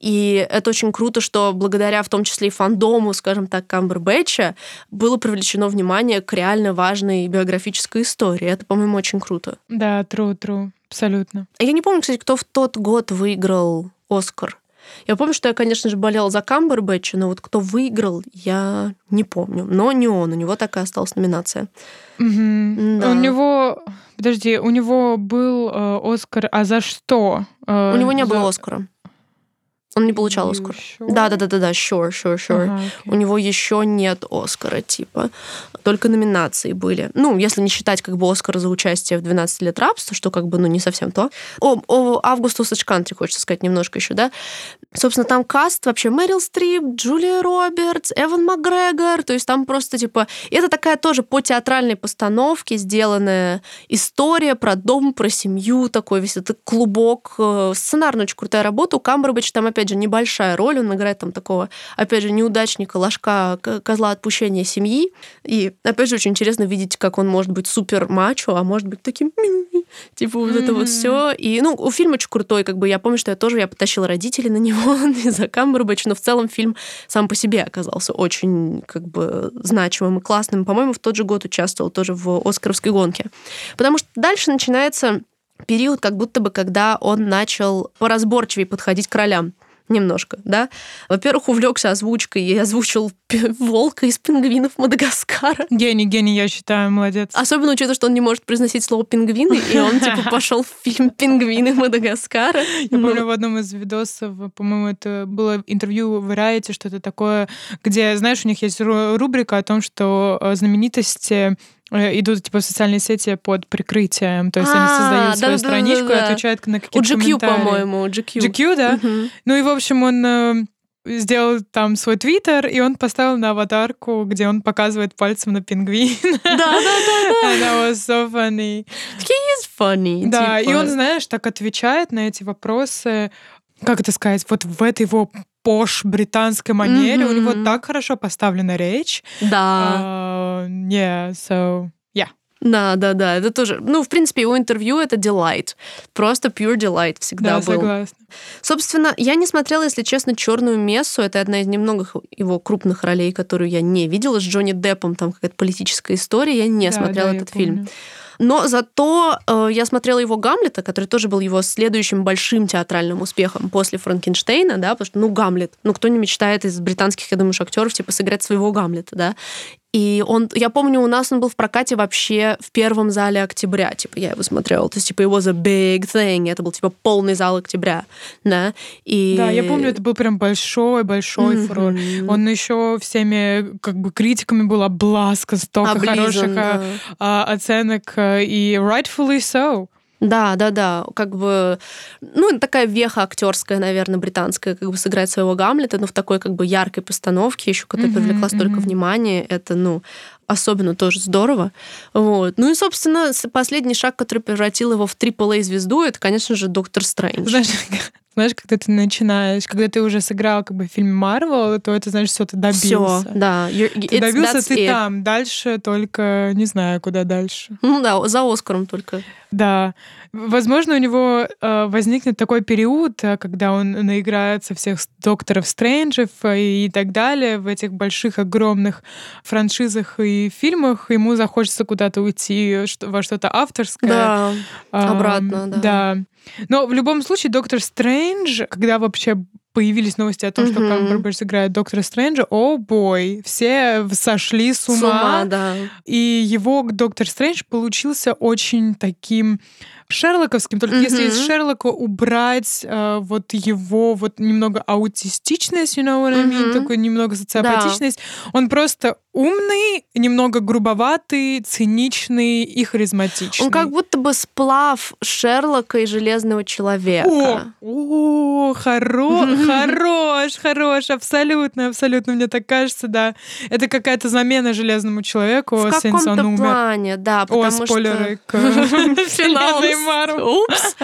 И это очень круто, что благодаря в том числе и фандому, скажем так, Камбербэтча, было привлечено внимание к реально важной биографической истории. Это, по-моему, очень круто. Да, true, true. Абсолютно. Я не помню, кстати, кто в тот год выиграл Оскар. Я помню, что я, конечно же, болела за Камбербэтча, но вот кто выиграл, я не помню. Но не он, у него такая осталась номинация. Мгм. Да. У него... Подожди, у него был э, Оскар, а за что? Э, У него не за- было Оскара. Он не получал Оскар. sure? Да, да, да, да, да, sure, sure, sure. Ага, окей. У него еще нет Оскара, типа. Только номинации были. Ну, если не считать как бы Оскара за участие в 12 лет рабства, что как бы, ну, не совсем то. О, о Августус Кантри, хочется сказать немножко еще, да. Собственно, там каст вообще Мэрил Стрип, Джулия Робертс, Эван Макгрегор. То есть там просто, типа... Это такая тоже по театральной постановке сделанная история про дом, про семью, такой весь этот клубок. Э, Сценарно очень крутая работа. У Камбербэтча там, опять же, небольшая роль. Он играет там такого, опять же, неудачника, ложка, козла отпущения семьи. И, опять же, очень интересно видеть, как он может быть супер мачо, а может быть таким типа вот это вот все. И, ну, у фильма очень крутой, как бы я помню, что я тоже я потащила родителей на него из-за Камбербэтча, но в целом фильм сам по себе оказался очень как бы значимым и классным. По-моему, в тот же год участвовал тоже в Оскаровской гонке. Потому что дальше начинается период, как будто бы, когда он начал поразборчивее подходить к ролям немножко, да. Во-первых, увлекся озвучкой и озвучил волка из пингвинов Мадагаскара. Гений, гений, я считаю, молодец. Особенно учитывая, что он не может произносить слово пингвины, и он типа пошел в фильм Пингвины Мадагаскара. Я Ну, помню в одном из видосов, по-моему, это было интервью в Variety, что-то такое, где, знаешь, у них есть ру- рубрика о том, что э, знаменитости идут типа в социальные сети под прикрытием, то есть они А, создают свою да-да-да-да-да. страничку и отвечают на У какие-то GQ, комментарии. по-моему, у GQ. GQ, да? Мгм. Ну и, в общем, он э, сделал там свой твиттер, и он поставил на аватарку, где он показывает пальцем на пингвин. Да-да-да. And that was so funny. It's funny. Да, и типа. он, знаешь, так отвечает на эти вопросы, как это сказать, вот в этой его пош британской манере, у него так хорошо поставлена речь. Да. А, Yeah, so, yeah. Да, да, да. Это тоже. Ну, в принципе, его интервью это delight. Просто pure delight всегда Да, был. согласна. Собственно, я не смотрела, если честно, черную мессу. Это одна из немногих его крупных ролей, которую я не видела. С Джонни Деппом там какая-то политическая история. Я не Да, смотрела да, этот фильм. помню. Но зато э, я смотрела его Гамлета, который тоже был его следующим большим театральным успехом после Франкенштейна, да, потому что, ну, Гамлет, ну, кто не мечтает из британских, я думаю, актеров, типа, сыграть своего Гамлета, да. И он, я помню, у нас он был в прокате вообще в первом зале октября, типа, я его смотрела. То есть, типа, его was a big thing, это был, типа, полный зал октября, да. И... Да, я помню, это был прям большой-большой Мгм. фурор. Он еще всеми как бы критиками был обласкан, столько Облизан, хороших а, да. а, оценок, а, и rightfully so. Да, да, да. Как бы, ну, такая веха актерская, наверное, британская, как бы сыграть своего Гамлета, но в такой как бы яркой постановке, еще которая Мгм, привлекла столько внимания, это, ну, особенно тоже здорово. Вот. Ну и, собственно, последний шаг, который превратил его в AAA-звезду, это, конечно же, Доктор Стрэндж. Знаешь, знаешь, когда ты начинаешь, когда ты уже сыграл как бы в фильме Марвел, то это значит, все, ты добился. Все, да. You're, ты добился, ты it. там. Дальше только не знаю, куда дальше. Ну да, за Оскаром только. Да. Возможно, у него э, возникнет такой период, э, когда он наиграется всех докторов Стрэнджев и так далее в этих больших, огромных франшизах и фильмах. Ему захочется куда-то уйти во что-то авторское. Да, э, обратно, да. Да. Но в любом случае, Доктор Стрэндж, когда вообще появились новости о том, mm-hmm. что Камбербэтч играет Доктора Стрэнджа, о бой, все сошли с ума. С ума да. И его Доктор Стрэндж получился очень таким шерлоковским, только mm-hmm. если из Шерлока убрать э, вот его вот немного аутистичность, you know what I mean, mm-hmm. такой немного социопатичность, да. он просто умный, немного грубоватый, циничный и харизматичный. Он как будто бы сплав Шерлока и Железного Человека. О, о хоро, хорош, хорош, абсолютно, абсолютно, мне так кажется, да. Это какая-то замена Железному Человеку, В каком-то плане, да, потому О, спойлеры что... к финалу Упс.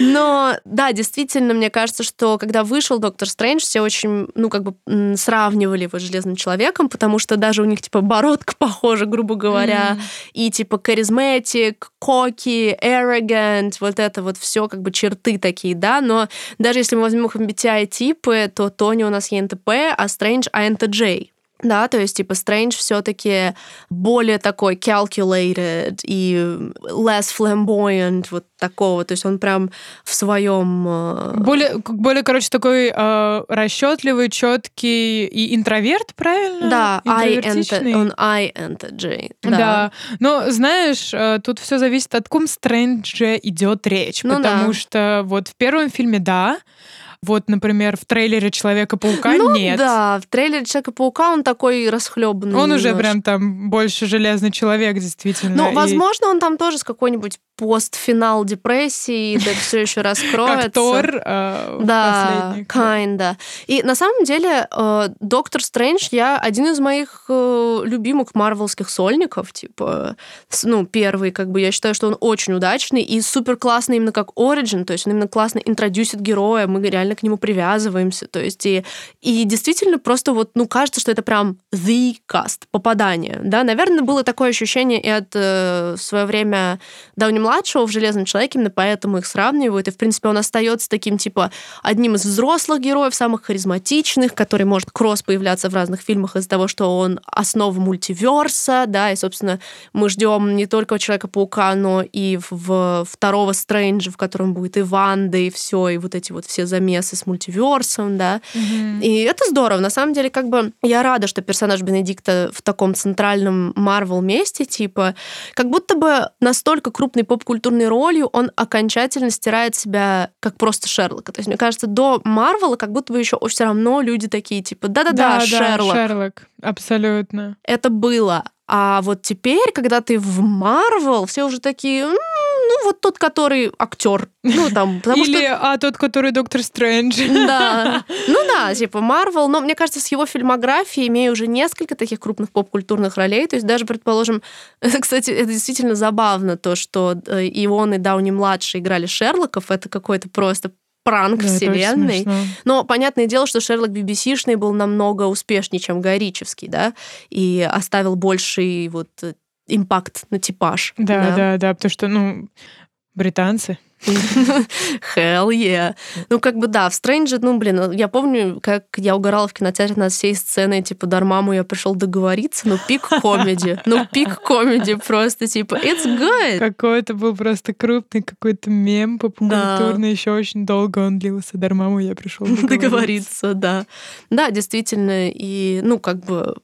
Но, да, действительно, мне кажется, что когда вышел Доктор Стрэндж, все очень, ну, как бы сравнивали его с Железным Человеком, потому что даже у них, типа, бородка похожа, грубо говоря, mm. и, типа, харизматик, коки, arrogant, вот это вот все как бы черты такие, да, но даже если мы возьмем их MBTI-типы, то Тони у нас ЕНТП, а Стрэндж INTJ. Да, то есть, типа, Strange все-таки более такой calculated и less flamboyant, вот такого. То есть он прям в своем... Э, более, более короче, такой э, расчетливый, четкий и интроверт, правильно? Да, I enter, он INTJ. Да. да. Но, знаешь, э, тут все зависит от ком Стрэндже идет речь. Ну, потому да. что вот в первом фильме, да, вот, например, в трейлере Человека-паука ну, нет. Да, в трейлере Человека-паука он такой расхлебанный. Он немножко. уже прям там больше железный человек, действительно. Ну, и... возможно, он там тоже с какой-нибудь постфинал депрессии, да все еще раскроется. Как Тор э, Да, kinda. И на самом деле э, Доктор Стрэндж, я один из моих э, любимых марвелских сольников, типа, ну, первый, как бы, я считаю, что он очень удачный и супер классный именно как Origin, то есть он именно классно интродюсит героя, мы реально к нему привязываемся, то есть и, и действительно просто вот, ну, кажется, что это прям the cast, попадание, да, наверное, было такое ощущение и от э, в свое время Дауни младшего в «Железном человеке», именно поэтому их сравнивают. И, в принципе, он остается таким, типа, одним из взрослых героев, самых харизматичных, который может кросс появляться в разных фильмах из-за того, что он основа мультиверса, да, и, собственно, мы ждем не только Человека-паука, но и в второго Стрэнджа, в котором будет и Ванда, и все, и вот эти вот все замесы с мультиверсом, да. Mm-hmm. И это здорово. На самом деле, как бы я рада, что персонаж Бенедикта в таком центральном Марвел месте, типа, как будто бы настолько крупный поп поп-культурной ролью он окончательно стирает себя как просто Шерлока. То есть, мне кажется, до Марвела как будто бы еще все равно люди такие, типа, да-да-да, Шерлок. Да, Шерлок, абсолютно. Это было. А вот теперь, когда ты в Марвел, все уже такие, ну, вот тот, который актер. Ну, там, потому Или, что... а тот, который Доктор Стрэндж. Да. Ну да, типа Марвел. Но мне кажется, с его фильмографией, имея уже несколько таких крупных поп-культурных ролей, то есть даже, предположим, это, кстати, это действительно забавно, то, что э, и он, и Дауни-младший играли Шерлоков, это какой-то просто пранк да, вселенной. Но понятное дело, что Шерлок BBC-шный был намного успешнее, чем Горичевский, да, и оставил больший вот э, импакт на типаж. Да, да, да, да потому что, ну, британцы. Hell yeah. Ну, как бы да, в Стрэнджи, ну, блин, я помню, как я угорала в кинотеатре над всей сценой, типа, Дармаму я пришел договориться, ну, пик комеди, ну, пик комеди просто, типа, it's good. Какой-то был просто крупный какой-то мем попкультурный, да. еще очень долго он длился, Дормамму я пришел договориться. договориться, да. Да, действительно, и, ну, как бы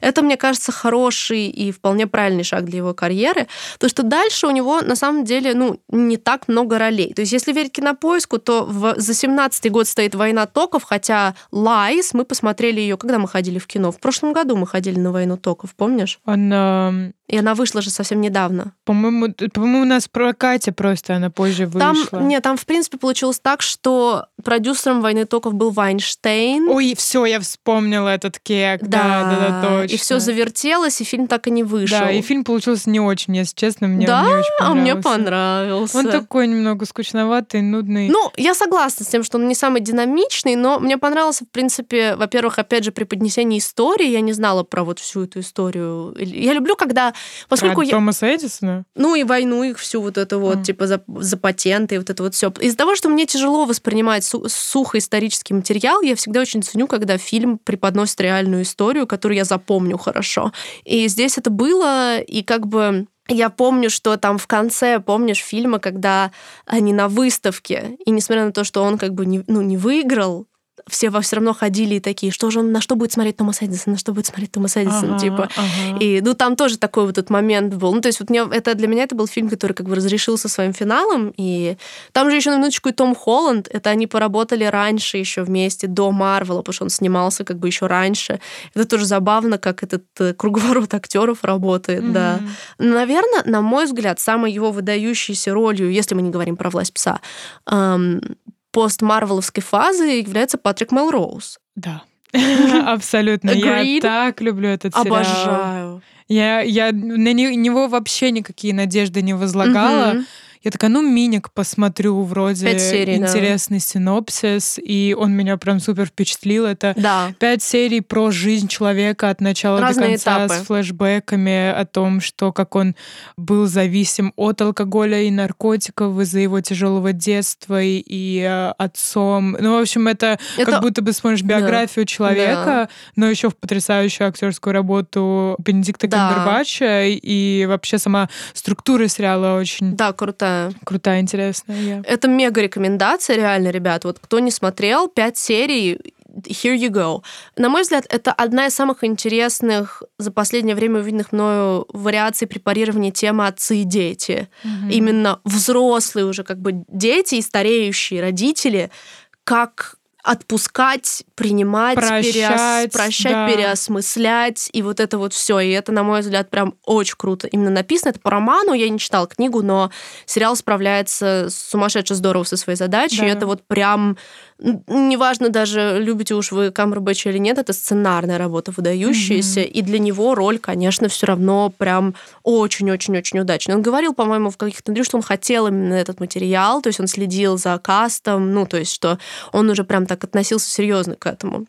это, мне кажется, хороший и вполне правильный шаг для его карьеры, потому что дальше у него, на самом деле, ну, не так много ролей. То есть, если верить кинопоиску, то в, за 17 год стоит «Война токов», хотя like мы посмотрели ее, когда мы ходили в кино. В прошлом году мы ходили на «Войну токов», помнишь? Он, э, и она вышла же совсем недавно. По-моему, по-моему, у нас про Катя просто она позже вышла. Там, нет, там, в принципе, получилось так, что продюсером «Войны токов» был Вайнштейн. Ой, все, я вспомнила этот кек. Да, да, да, да точно. И все завертелось, и фильм так и не вышел. Да, и фильм получился не очень, если честно, мне да? не очень а понравился. мне понравился. Он такой немного скучноватый, нудный. Ну, я согласна с тем, что он не самый динамичный, но мне понравился, в принципе, во-первых, опять же, преподнесение истории. Я не знала про вот всю эту историю. Я люблю, когда... Поскольку Про я... Томаса Эдисона? Ну и войну их всю вот это вот, А. типа за, за патенты и вот это вот все. Из-за того, что мне тяжело воспринимать сухо исторический материал, я всегда очень ценю, когда фильм преподносит реальную историю, которую я запомню хорошо. И здесь это было, и как бы я помню, что там в конце, помнишь, фильма, когда они на выставке, и несмотря на то, что он как бы не, ну, не выиграл, все все равно ходили и такие, что же он, на что будет смотреть Томас Эдисон, на что будет смотреть Томас Эдисон, Ага, типа. ага. И, ну, там тоже такой вот этот момент был. Ну, то есть вот мне, это, для меня это был фильм, который как бы разрешился своим финалом. И там же еще на минуточку и Том Холланд. Это они поработали раньше еще вместе, до Марвела, потому что он снимался как бы еще раньше. Это тоже забавно, как этот э, круговорот актеров работает, да. Мгм. Наверное, на мой взгляд, самой его выдающейся ролью, если мы не говорим про «Власть пса», эм, постмарвеловской фазы является Патрик Мелроуз. Да. Абсолютно. Я так люблю этот сериал. Обожаю. Я, я на не- него вообще никакие надежды не возлагала. Мгм. Я такая, ну, миник посмотрю, вроде Пять серий, да. интересный синопсис, и он меня прям супер впечатлил. Это Да. пять серий про жизнь человека от начала Разные до конца этапы. с флешбэками о том, что как он был зависим от алкоголя и наркотиков из-за его тяжелого детства и, и, э, отцом. Ну, в общем, это, Это- как будто бы смотришь Да. биографию человека, но еще в потрясающую актерскую работу Бенедикта Да. Камбербача, и вообще сама структура сериала очень Да, крутая. Крутая, интересная. Я- Это мега рекомендация, реально, ребят. Вот кто не смотрел, пять серий, here you go. На мой взгляд, это одна из самых интересных за последнее время увиденных мною вариаций препарирования темы отцы и дети. Именно взрослые уже как бы дети и стареющие родители, как отпускать, принимать, Прощать, переос- прощать да. переосмыслять, и вот это вот все. И это, на мой взгляд, прям очень круто. Именно написано это по роману, я не читала книгу, но сериал справляется сумасшедше здорово со своей задачей. Да. И это вот прям, неважно даже, любите уж вы Камбербэтча или нет, это сценарная работа выдающаяся, и для него роль, конечно, все равно прям очень-очень-очень удачная. Он говорил, по-моему, в каких-то интервью, что он хотел именно этот материал, то есть он следил за кастом, ну, то есть что он уже прям так относился серьезно к этому.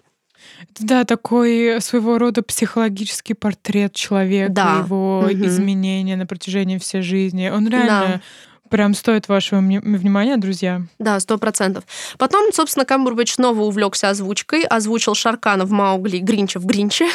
Да, такой своего рода психологический портрет человека, Да. его Мгм. изменения на протяжении всей жизни. Он реально прям стоит вашего вни- внимания, друзья. Да, сто процентов. Потом, собственно, Камбербэтч снова увлекся озвучкой, озвучил Шаркана в Маугли, Гринча в Гринче.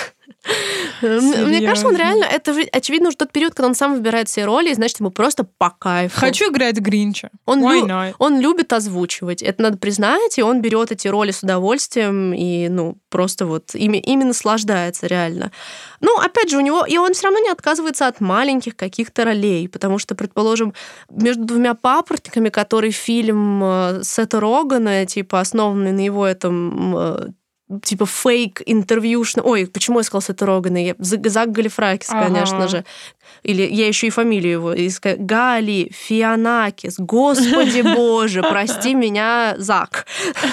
Мне кажется, он реально, это очевидно, уже тот период, когда он сам выбирает все роли, и значит, ему просто по кайфу. Хочу играть Гринча. Он, лю- он любит озвучивать, это надо признать, и он берет эти роли с удовольствием и, ну, просто вот ими, ими наслаждается реально. Ну, опять же, у него, и он все равно не отказывается от маленьких каких-то ролей, потому что, предположим, между двумя папоротниками, который фильм э, Сета Рогана, типа, основанный на его этом э, типа фейк интервью. Ой, почему я сказала Сета Рогана? Я... Зак Галифракис, Ага. конечно же. Или я еще и фамилию его. иска- Гали Фианакис. Господи боже, прости меня, Зак.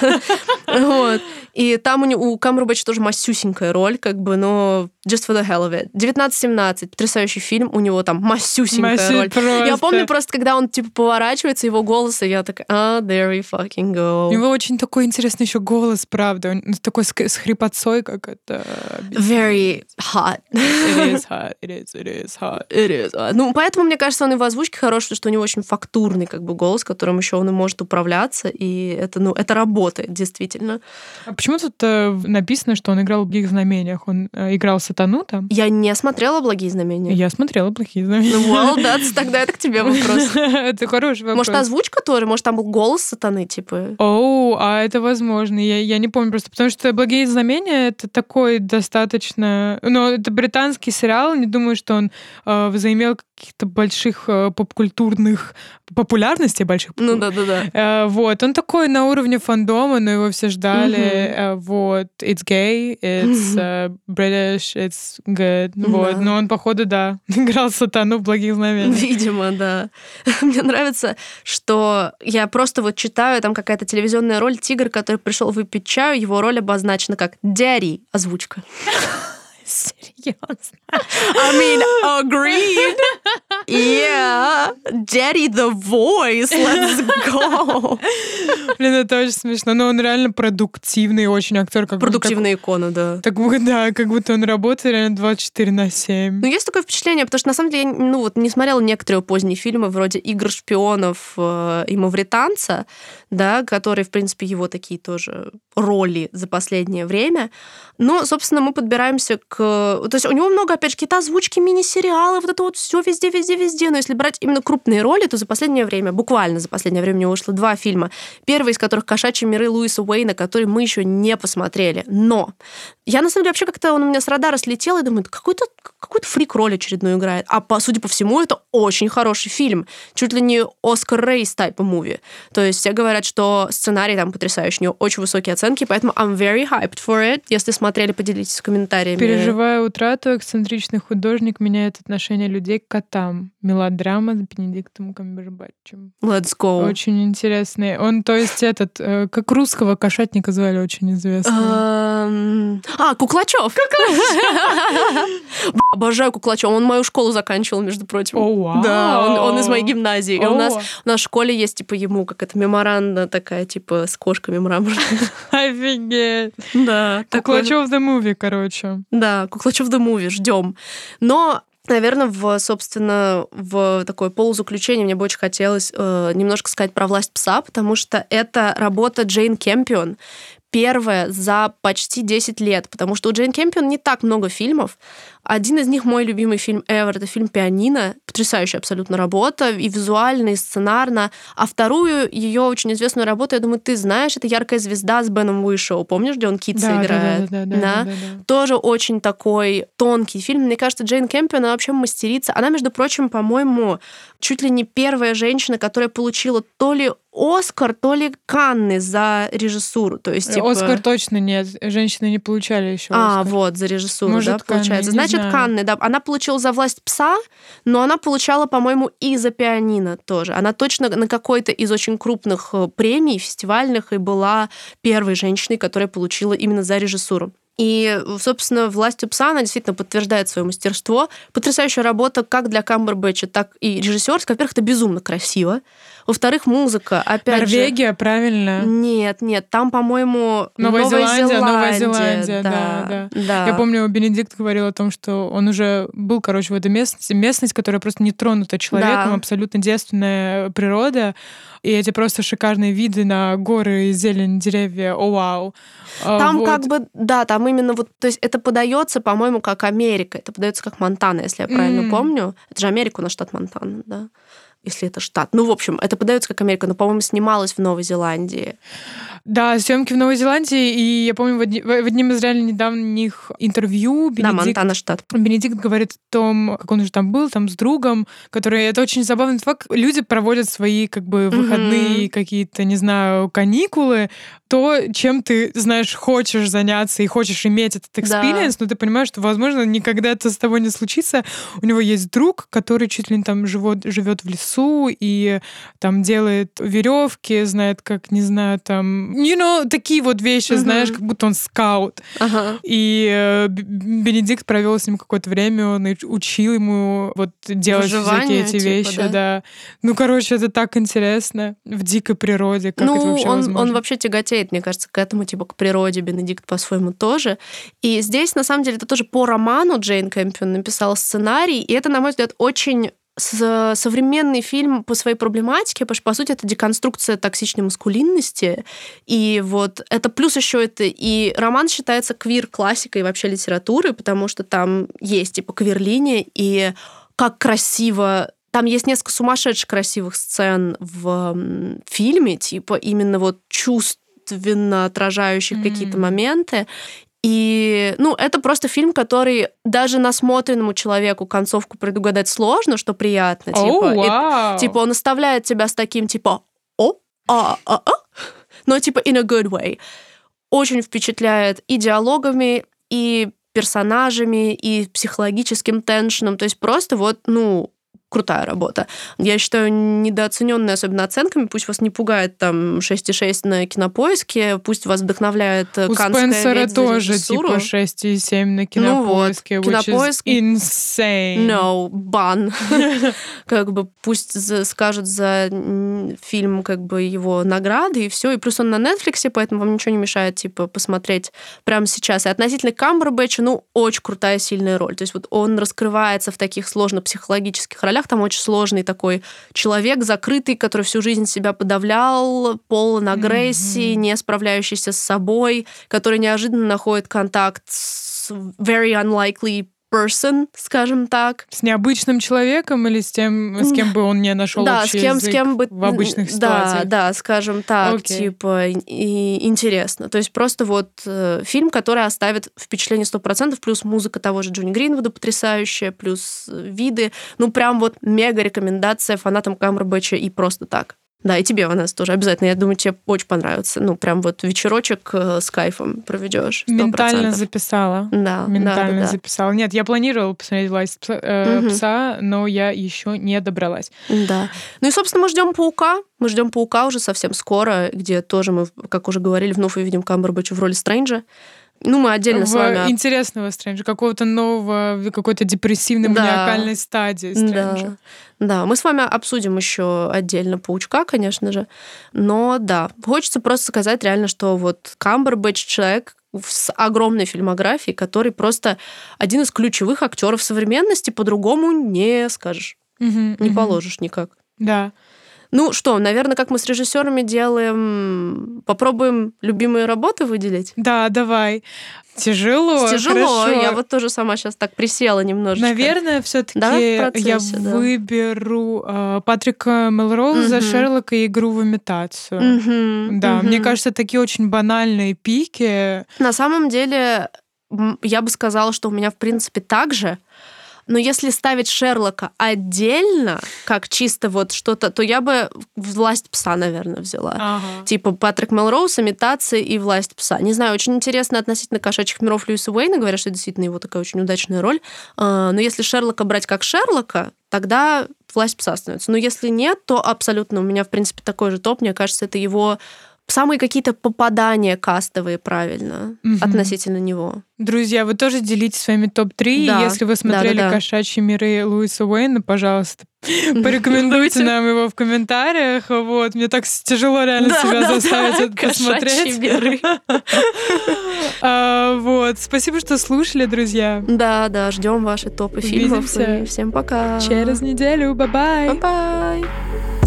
Вот. И там у, него- у Камбербэтча тоже масюсенькая роль, как бы, но just for the hell of it. 1917, потрясающий фильм, у него там масюсенькая Масю- роль. Я просто. помню просто, когда он типа поворачивается, его голос, и я такая, а, there we fucking go. У него очень такой интересный еще голос, правда. Он такой с, с хрипотцой, как это... Very hot. It is hot, it is, it is hot. It is. А, Ну, поэтому, мне кажется, он и в озвучке хорош, потому что у него очень фактурный как бы голос, которым еще он и может управляться, и это, ну, это работает, действительно. А почему тут э, написано, что он играл в «Благих знамениях»? Он э, играл сатану там? Я не смотрела «Благие знамения». Я смотрела «Плохие знамения». Ну, well, that's, тогда это к тебе вопрос. Это хороший вопрос. Может, озвучка тоже? Может, там был голос сатаны, типа? Оу, а это возможно. Я, я не помню просто, потому что «Благие знамения» — это такой достаточно... Ну, это британский сериал, не думаю, что он э, возымел каких-то больших э, попкультурных... популярности больших. Ну, да-да-да. Э, вот, он такой на уровне фандома, но его все ждали. э, вот, it's gay, it's uh, British, it's good, да. вот. Но он, походу, да, играл сатану в благих знамениях. Видимо, да. Мне нравится, что я просто вот читаю, там какая-то телевизионная роль «Тигр», который пришел выпить чаю, его роль обозначена как «Дяри», озвучка. Серьезно? I mean, agreed. Yeah. Daddy the voice. Let's go. Блин, это очень смешно. Но он реально продуктивный очень актер. Как Продуктивная как, икона, да. Так да, как будто он работает реально 24 на 7. Ну, есть такое впечатление, потому что, на самом деле, я ну, вот, не смотрела некоторые поздние фильмы, вроде «Игр шпионов» э, и «Мавританца», да, которые, в принципе, его такие тоже роли за последнее время. Но, собственно, мы подбираемся к... То есть у него много, опять же, какие-то озвучки, мини-сериалы, вот это вот все везде, везде, везде. Но если брать именно крупные роли, то за последнее время, буквально за последнее время у него вышло два фильма. Первый из которых «Кошачьи миры» Луиса Уэйна, который мы еще не посмотрели. Но я, на самом деле, вообще как-то он у меня с радара слетел и думаю, какой-то какой-то фрик роль очередную играет. А, по, судя по всему, это очень хороший фильм. Чуть ли не Оскар Рейс тайпа муви. То есть все говорят, что сценарий там потрясающий, у него очень высокие оценки, поэтому I'm very hyped for it. Если смотрели, поделитесь в комментариями. Переживая утрату, эксцентричный художник меняет отношение людей к котам. Мелодрама с Бенедиктом Камбербэтчем. Let's go. Очень интересный. Он, то есть, этот, э, как русского кошатника звали, очень известный. Um... А, Куклачев. Обожаю Куклачева. Он мою школу заканчивал, между прочим. О, вау. Да, он, он из моей гимназии. И у нас, у нас в школе есть, типа, ему как это меморанда такая, типа, с кошками мраморными. Офигеть. Да. Куклачев the movie, короче. Да, Куклачев the movie, ждем. Но Наверное, в, собственно, в такое полузаключение мне бы очень хотелось э, немножко сказать про «Власть пса», потому что это работа Джейн Кемпион, первая за почти 10 лет, потому что у Джейн Кемпион не так много фильмов. Один из них мой любимый фильм ever, это фильм «Пианино». Потрясающая абсолютно работа, и визуально, и сценарно. А вторую, ее очень известную работу, я думаю, ты знаешь, это «Яркая звезда» с Беном Уишоу. Помнишь, где он Китса да, играет? Да, да, да, да, да, да, да. Тоже очень такой тонкий фильм. Мне кажется, Джейн Кемпион, она вообще мастерица. Она, между прочим, по-моему, чуть ли не первая женщина, которая получила то ли Оскар, то ли Канны за режиссуру. То есть, типа... Оскар точно нет. Женщины не получали еще А, вот, за режиссуру, Может, да, Канны, получается. Значит, знаю. Канны, да. Она получила за власть пса, но она получала, по-моему, и за пианино тоже. Она точно на какой-то из очень крупных э, премий фестивальных и была первой женщиной, которая получила именно за режиссуру. И, собственно, власть пса, она действительно подтверждает свое мастерство. Потрясающая работа как для Камбербэтча, так и режиссерская. Во-первых, это безумно красиво. Во-вторых, музыка, опять Норвегия, же... правильно? Нет, нет, там, по-моему, Новая, Новая Зеландия. Зеландия. Новая Зеландия, да, да, да. да. Я помню, Бенедикт говорил о том, что он уже был, короче, в этой местности, местность, которая просто не тронута человеком, Да. абсолютно девственная природа, и эти просто шикарные виды на горы, зелень, деревья, о вау. А, Там вот. как бы, да, там именно вот, то есть это подается, по-моему, как Америка, это подается как Монтана, если я правильно М. помню. Это же Америка, у нас штат Монтана, да? Если это штат. Ну, в общем, это подается как Америка, но, по-моему, снималось в Новой Зеландии. Да, съемки в Новой Зеландии, и я помню в, одни- в одним из реально недавних интервью Да, Бенедикт Монтана штат. Бенедикт говорит о том, как он уже там был, там с другом, который... Это очень забавный факт. Люди проводят свои как бы выходные какие-то, не знаю, каникулы, то, чем ты, знаешь, хочешь заняться и хочешь иметь этот Да. experience, но ты понимаешь, что, возможно, никогда это с тобой не случится. У него есть друг, который чуть ли не там живет, живет в лесу и там делает веревки, знает, как, не знаю, там... You know, такие вот вещи, Мгм. знаешь, как будто он скаут. Ага. И э, Бенедикт провел с ним какое-то время, он учил ему вот делать всякие Выживанию, эти типа, вещи, да? да. Ну, короче, это так интересно в дикой природе, как это ну, вообще он, возможно. он вообще тяготеет, мне кажется, к этому, типа, к природе. Бенедикт по-своему тоже. И здесь, на самом деле, это тоже по роману Джейн Кэмпион написала сценарий, и это, на мой взгляд, очень современный фильм по своей проблематике, потому что, по сути, это деконструкция токсичной маскулинности. И вот это плюс еще это и роман считается квир-классикой вообще литературы, потому что там есть, типа, квир-линия, и как красиво там есть несколько сумасшедших красивых сцен в фильме, типа именно вот чувственно отражающих Мгм. какие-то моменты. И, ну, это просто фильм, который даже насмотренному человеку концовку предугадать сложно, что приятно. Оу, типа, И- вау. типа он оставляет тебя с таким, типа, о, а, а, а, но типа in a good way. очень впечатляет и диалогами, и персонажами, и психологическим теншеном. То есть просто вот, ну, крутая работа. Я считаю, недооцененная, особенно оценками, пусть вас не пугает там 6,6 на кинопоиске, пусть вас вдохновляет э, У Спенсера тоже типа 6,7 на кинопоиске, ну вот, кинопоиск... insane. No, ban. как бы пусть скажут за фильм как бы его награды и все, и плюс он на Netflix, поэтому вам ничего не мешает типа посмотреть прямо сейчас. И относительно Камбербэтча, ну, очень крутая, сильная роль. То есть вот он раскрывается в таких сложно психологических ролях, ролях. Там очень сложный такой человек, закрытый, который всю жизнь себя подавлял, полон агрессии, mm-hmm. не справляющийся с собой, который неожиданно находит контакт с very unlikely person, скажем так. С необычным человеком или с тем, с кем бы он не нашел да, общий с кем, язык с кем бы... в обычных ситуациях? Да, да, скажем так, okay. типа, и, интересно. То есть просто вот э, фильм, который оставит впечатление 100%, плюс музыка того же Джонни Гринвуда потрясающая, плюс э, виды. Ну, прям вот мега рекомендация фанатам Камбербэтча и просто так. Да, и тебе, Ванесса, тоже обязательно. Я думаю, тебе очень понравится. Ну, прям вот вечерочек э, с кайфом проведешь. Ментально записала. Да, Ментально да, да, записала. Нет, я планировала посмотреть «Власть пса», э, угу. пса, но я еще не добралась. Да. Ну и, собственно, мы ждем «Паука». Мы ждем «Паука» уже совсем скоро, где тоже мы, как уже говорили, вновь увидим Камбербэтча в роли Стрэнджа. Ну, мы отдельно в с вами... интересного Стрэнджа, какого-то нового, какой-то депрессивной, да. маниакальной стадии Стрэнджа. Да. да, мы с вами обсудим еще отдельно Паучка, конечно же. Но да, хочется просто сказать реально, что вот Камбербэтч человек с огромной фильмографией, который просто один из ключевых актеров современности, по-другому не скажешь. Угу, не угу. положишь никак. Да. Ну что, наверное, как мы с режиссерами делаем, попробуем любимые работы выделить? Да, давай. Тяжело. Тяжело. Хорошо. Я вот тоже сама сейчас так присела немножечко. Наверное, все-таки я да. выберу э, Патрика Мелроуза, угу. Шерлока и игру в имитацию. Угу. Да, угу. мне кажется, такие очень банальные пики. На самом деле, я бы сказала, что у меня, в принципе, так же. Но если ставить Шерлока отдельно, как чисто вот что-то, то я бы «Власть пса», наверное, взяла. Ага. Типа Патрик Мелроуз, «Имитация» и «Власть пса». Не знаю, очень интересно относительно «Кошачьих миров» Льюиса Уэйна. Говорят, что это действительно его такая очень удачная роль. А, но если Шерлока брать как Шерлока, тогда «Власть пса» становится. Но если нет, то абсолютно у меня, в принципе, такой же топ. Мне кажется, это его самые какие-то попадания кастовые правильно угу. относительно него. Друзья, вы тоже делитесь своими топ-3. Да. Если вы смотрели да, да, да. «Кошачьи миры» Луиса Уэйна, пожалуйста, порекомендуйте нам его в комментариях. Вот. Мне так тяжело реально себя заставить это посмотреть. миры. А, вот. Спасибо, что слушали, друзья. Да, да, ждем ваши топы фильмов. Всем пока. Через неделю. Bye-bye. Bye-bye.